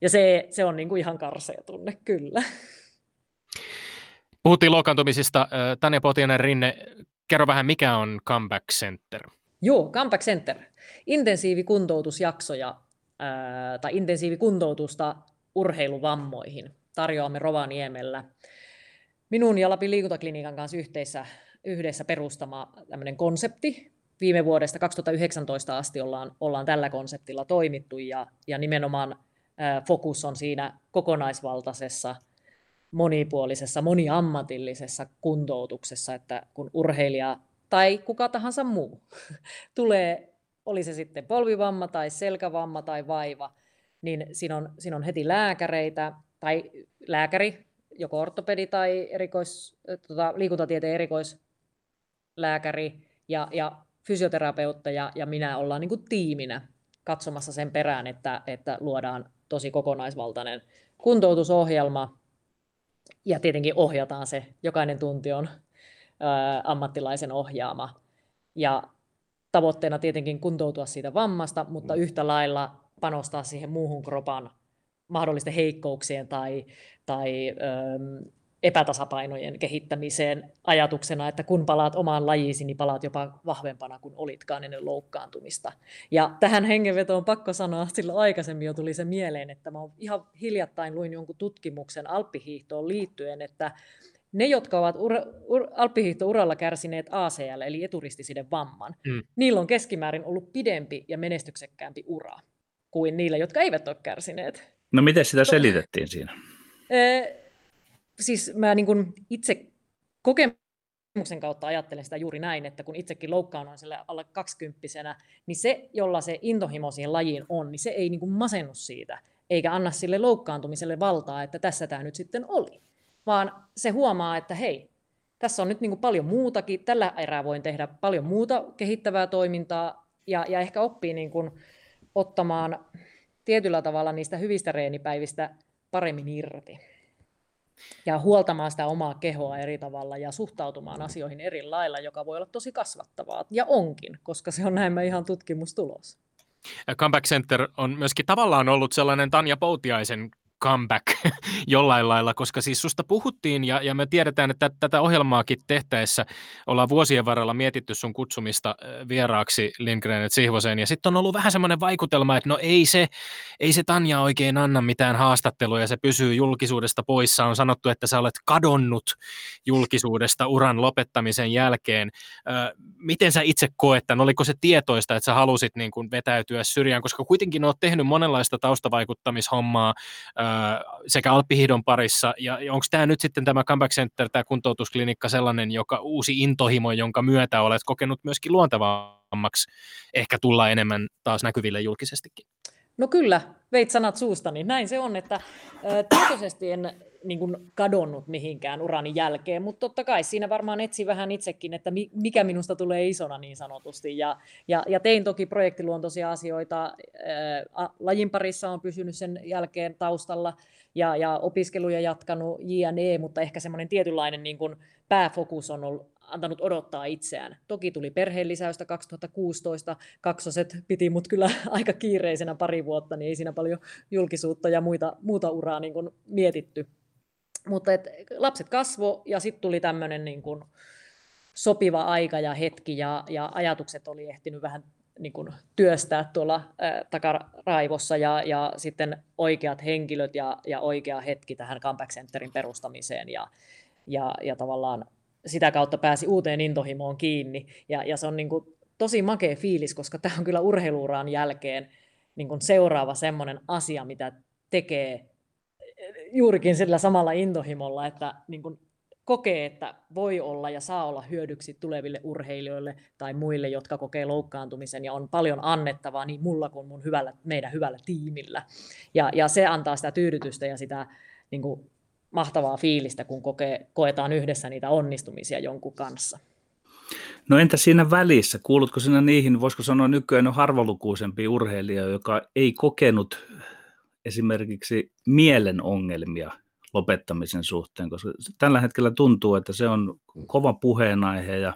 Ja se, se on niin kuin ihan karsea tunne, kyllä. Puhuttiin loukkaantumisista. Tanja Potianen Rinne, kerro vähän, mikä on Comeback Center? Joo, Comeback Center. Intensiivikuntoutusjaksoja ää, tai intensiivikuntoutusta urheiluvammoihin tarjoamme Rovaniemellä. Minun ja Lapin liikuntaklinikan kanssa yhteisessä, yhdessä perustama tämmöinen konsepti. Viime vuodesta 2019 asti ollaan, ollaan tällä konseptilla toimittu ja, ja nimenomaan fokus on siinä kokonaisvaltaisessa – monipuolisessa, moniammatillisessa kuntoutuksessa, että kun urheilija tai kuka tahansa muu tulee, oli se sitten polvivamma tai selkävamma tai vaiva, niin siinä on, siinä on heti lääkäreitä tai lääkäri, joko ortopedi tai erikois, tota, liikuntatieteen erikoislääkäri ja, ja fysioterapeuttaja ja, ja minä ollaan niin kuin tiiminä katsomassa sen perään, että, että luodaan tosi kokonaisvaltainen kuntoutusohjelma, ja tietenkin ohjataan se, jokainen tunti on ää, ammattilaisen ohjaama. Ja tavoitteena tietenkin kuntoutua siitä vammasta, mutta yhtä lailla panostaa siihen muuhun kropan mahdollisten heikkouksien tai, tai ö, epätasapainojen kehittämiseen ajatuksena, että kun palaat omaan lajiisi, niin palaat jopa vahvempana kuin olitkaan ennen loukkaantumista. Ja tähän hengenvetoon pakko sanoa, sillä aikaisemmin jo tuli se mieleen, että mä ihan hiljattain luin jonkun tutkimuksen alppihiihtoon liittyen, että ne, jotka ovat ur, ur, alppihiihtouralla kärsineet ACL, eli eturistisiden vamman, mm. niillä on keskimäärin ollut pidempi ja menestyksekkäämpi ura kuin niillä, jotka eivät ole kärsineet. No miten sitä selitettiin siinä? Siis mä niin kuin itse kokemuksen kautta ajattelen sitä juuri näin, että kun itsekin loukkaannuin sille alle kaksikymppisenä, niin se, jolla se intohimo siihen lajiin on, niin se ei niin kuin masennu siitä, eikä anna sille loukkaantumiselle valtaa, että tässä tämä nyt sitten oli. Vaan se huomaa, että hei, tässä on nyt niin kuin paljon muutakin, tällä erää voin tehdä paljon muuta kehittävää toimintaa, ja, ja ehkä oppii niin kuin ottamaan tietyllä tavalla niistä hyvistä reenipäivistä paremmin irti ja huoltamaan sitä omaa kehoa eri tavalla ja suhtautumaan asioihin eri lailla, joka voi olla tosi kasvattavaa. Ja onkin, koska se on näin ihan tutkimustulos. Comeback Center on myöskin tavallaan ollut sellainen Tanja Poutiaisen comeback jollain lailla, koska siis susta puhuttiin ja, ja me tiedetään, että tätä ohjelmaakin tehtäessä ollaan vuosien varrella mietitty sun kutsumista vieraaksi Lindgren et Sihvoseen ja sitten on ollut vähän semmoinen vaikutelma, että no ei se, ei se Tanja oikein anna mitään haastattelua ja se pysyy julkisuudesta poissa. On sanottu, että sä olet kadonnut julkisuudesta uran lopettamisen jälkeen. miten sä itse koet tämän? Oliko se tietoista, että sä halusit niin kuin vetäytyä syrjään, koska kuitenkin oot tehnyt monenlaista taustavaikuttamishommaa, sekä alppihiidon parissa, ja onko tämä nyt sitten tämä Comeback Center, tämä kuntoutusklinikka sellainen, joka uusi intohimo, jonka myötä olet kokenut myöskin luontevammaksi ehkä tulla enemmän taas näkyville julkisestikin? No kyllä, veit sanat suustani. Näin se on, että tietoisesti en niin kuin kadonnut mihinkään urani jälkeen, mutta totta kai siinä varmaan etsi vähän itsekin, että mikä minusta tulee isona niin sanotusti. Ja, ja, ja tein toki projektiluontoisia asioita, lajin parissa on pysynyt sen jälkeen taustalla ja, ja opiskeluja jatkanut JNE, mutta ehkä semmoinen tietynlainen niin kuin pääfokus on ollut, antanut odottaa itseään. Toki tuli perheenlisäystä 2016, kaksoset piti mut kyllä aika kiireisenä pari vuotta, niin ei siinä paljon julkisuutta ja muita, muuta uraa niin kuin mietitty. Mutta et lapset kasvo ja sitten tuli tämmöinen niin sopiva aika ja hetki ja, ja ajatukset oli ehtinyt vähän niin kuin työstää tuolla ää, takaraivossa ja, ja sitten oikeat henkilöt ja, ja oikea hetki tähän Comeback Centerin perustamiseen ja, ja, ja tavallaan sitä kautta pääsi uuteen intohimoon kiinni ja, ja se on niin kuin tosi makea fiilis, koska tämä on kyllä urheiluuraan jälkeen niin kuin seuraava semmoinen asia, mitä tekee juurikin sillä samalla intohimolla, että niin kuin kokee, että voi olla ja saa olla hyödyksi tuleville urheilijoille tai muille, jotka kokee loukkaantumisen ja on paljon annettavaa niin mulla kuin mun hyvällä, meidän hyvällä tiimillä. Ja, ja se antaa sitä tyydytystä ja sitä niin kuin mahtavaa fiilistä, kun koke, koetaan yhdessä niitä onnistumisia jonkun kanssa. No entä siinä välissä? Kuulutko sinä niihin, voisiko sanoa nykyään on harvalukuisempi urheilija, joka ei kokenut esimerkiksi mielen ongelmia lopettamisen suhteen, koska tällä hetkellä tuntuu, että se on kova puheenaihe ja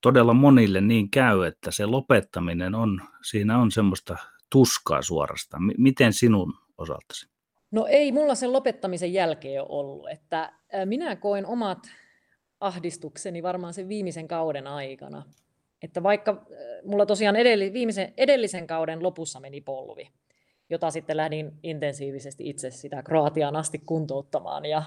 todella monille niin käy, että se lopettaminen on, siinä on semmoista tuskaa suorastaan. Miten sinun osaltasi? No ei mulla sen lopettamisen jälkeen ole ollut, että minä koen omat ahdistukseni varmaan sen viimeisen kauden aikana. Että vaikka mulla tosiaan edelli, viimeisen, edellisen kauden lopussa meni polvi, jota sitten lähdin intensiivisesti itse sitä Kroatiaan asti kuntouttamaan. Ja,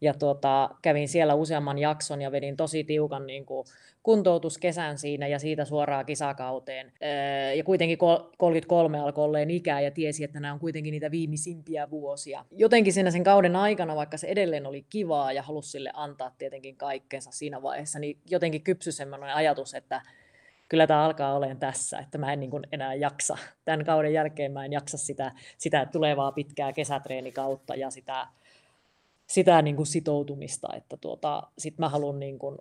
ja tuota, kävin siellä useamman jakson ja vedin tosi tiukan niin kuin, kuntoutuskesän siinä ja siitä suoraan kisakauteen. Öö, ja kuitenkin 33 alkoi olleen ikää ja tiesi, että nämä on kuitenkin niitä viimeisimpiä vuosia. Jotenkin siinä sen kauden aikana, vaikka se edelleen oli kivaa ja halusi sille antaa tietenkin kaikkensa siinä vaiheessa, niin jotenkin kypsy semmoinen ajatus, että kyllä tämä alkaa olemaan tässä, että mä en niin kuin enää jaksa. Tämän kauden jälkeen mä en jaksa sitä, sitä tulevaa pitkää kesätreenikautta ja sitä, sitä niin kuin sitoutumista, että tuota, sit mä haluan niin kuin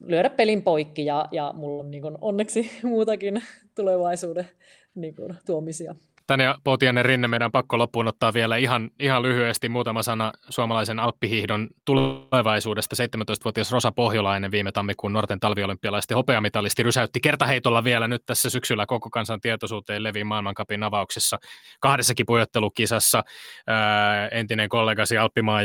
lyödä pelin poikki ja, ja mulla on niin kuin onneksi muutakin tulevaisuuden niin kuin, tuomisia. Tanja Poutianen Rinne, meidän pakko loppuun ottaa vielä ihan, ihan lyhyesti muutama sana suomalaisen alppihiihdon tulevaisuudesta. 17-vuotias Rosa Pohjolainen viime tammikuun nuorten talviolympialaisten hopeamitalisti rysäytti kertaheitolla vielä nyt tässä syksyllä koko kansan tietoisuuteen Levi maailmankapin avauksessa kahdessakin pujottelukisassa. Ää, entinen kollegasi Alppimaan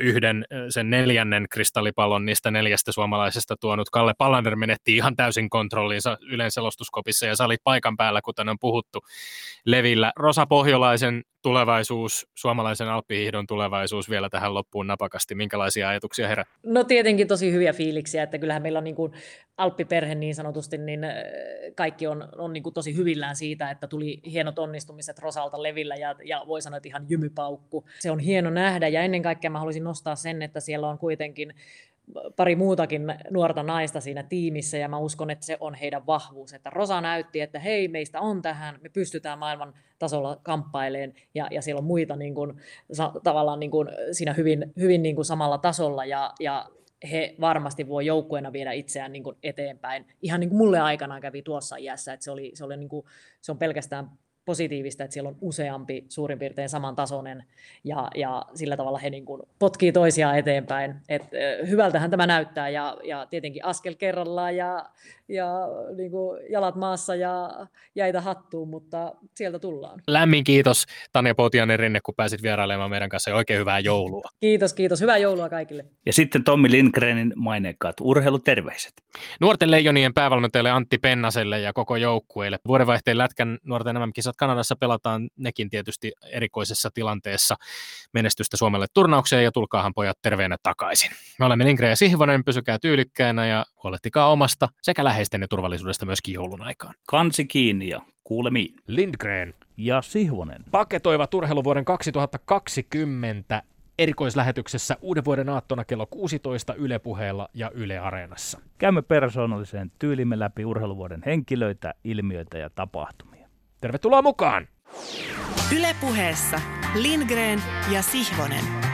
yhden sen neljännen kristallipallon niistä neljästä suomalaisesta tuonut Kalle Pallander menetti ihan täysin kontrolliinsa Ylen selostuskopissa ja salit paikan päällä, kuten on puhuttu. Levi esillä. Rosa Pohjolaisen tulevaisuus, suomalaisen alppihiihdon tulevaisuus vielä tähän loppuun napakasti. Minkälaisia ajatuksia herää? No tietenkin tosi hyviä fiiliksiä, että kyllähän meillä on niin kuin alppiperhe niin sanotusti, niin kaikki on, on niin kuin tosi hyvillään siitä, että tuli hienot onnistumiset Rosalta levillä ja, ja voi sanoa, että ihan jymypaukku. Se on hieno nähdä ja ennen kaikkea mä haluaisin nostaa sen, että siellä on kuitenkin pari muutakin nuorta naista siinä tiimissä ja mä uskon, että se on heidän vahvuus. Että Rosa näytti, että hei, meistä on tähän, me pystytään maailman tasolla kamppaileen ja, ja siellä on muita niin kuin, tavallaan niin kuin siinä hyvin, hyvin niin kuin samalla tasolla ja, ja he varmasti voi joukkueena viedä itseään niin kuin eteenpäin. Ihan niin kuin mulle aikanaan kävi tuossa iässä, että se, oli, se, oli niin kuin, se on pelkästään positiivista, että siellä on useampi suurin piirtein samantasoinen ja, ja sillä tavalla he niin kuin potkii toisiaan eteenpäin. Et, hyvältähän tämä näyttää ja, ja tietenkin askel kerrallaan ja, ja niin kuin jalat maassa ja jäitä hattuun, mutta sieltä tullaan. Lämmin kiitos Tanja Poutianen Rinne, kun pääsit vierailemaan meidän kanssa ja oikein hyvää joulua. Kiitos, kiitos. Hyvää joulua kaikille. Ja sitten Tommi Lindgrenin maineikkaat urheiluterveiset. Nuorten leijonien päävalmentajalle Antti Pennaselle ja koko joukkueelle. Vuodenvaihteen lätkän nuorten MM-kisat Kanadassa pelataan nekin tietysti erikoisessa tilanteessa. Menestystä Suomelle turnaukseen ja tulkaahan pojat terveenä takaisin. Me olemme Lindgren ja Sihvonen, pysykää tyylikkäänä ja huolehtikaa omasta sekä läheisten ja turvallisuudesta myöskin joulun aikaan. Kansi kiinni ja kuulemiin. Lindgren ja Sihvonen paketoivat urheiluvuoden 2020 erikoislähetyksessä uuden vuoden aattona kello 16 Yle Puheella ja Yle Areenassa. Käymme persoonalliseen tyylimme läpi urheiluvuoden henkilöitä, ilmiöitä ja tapahtumia. Tervetuloa mukaan! Yle Puheessa Lindgren ja Sihvonen.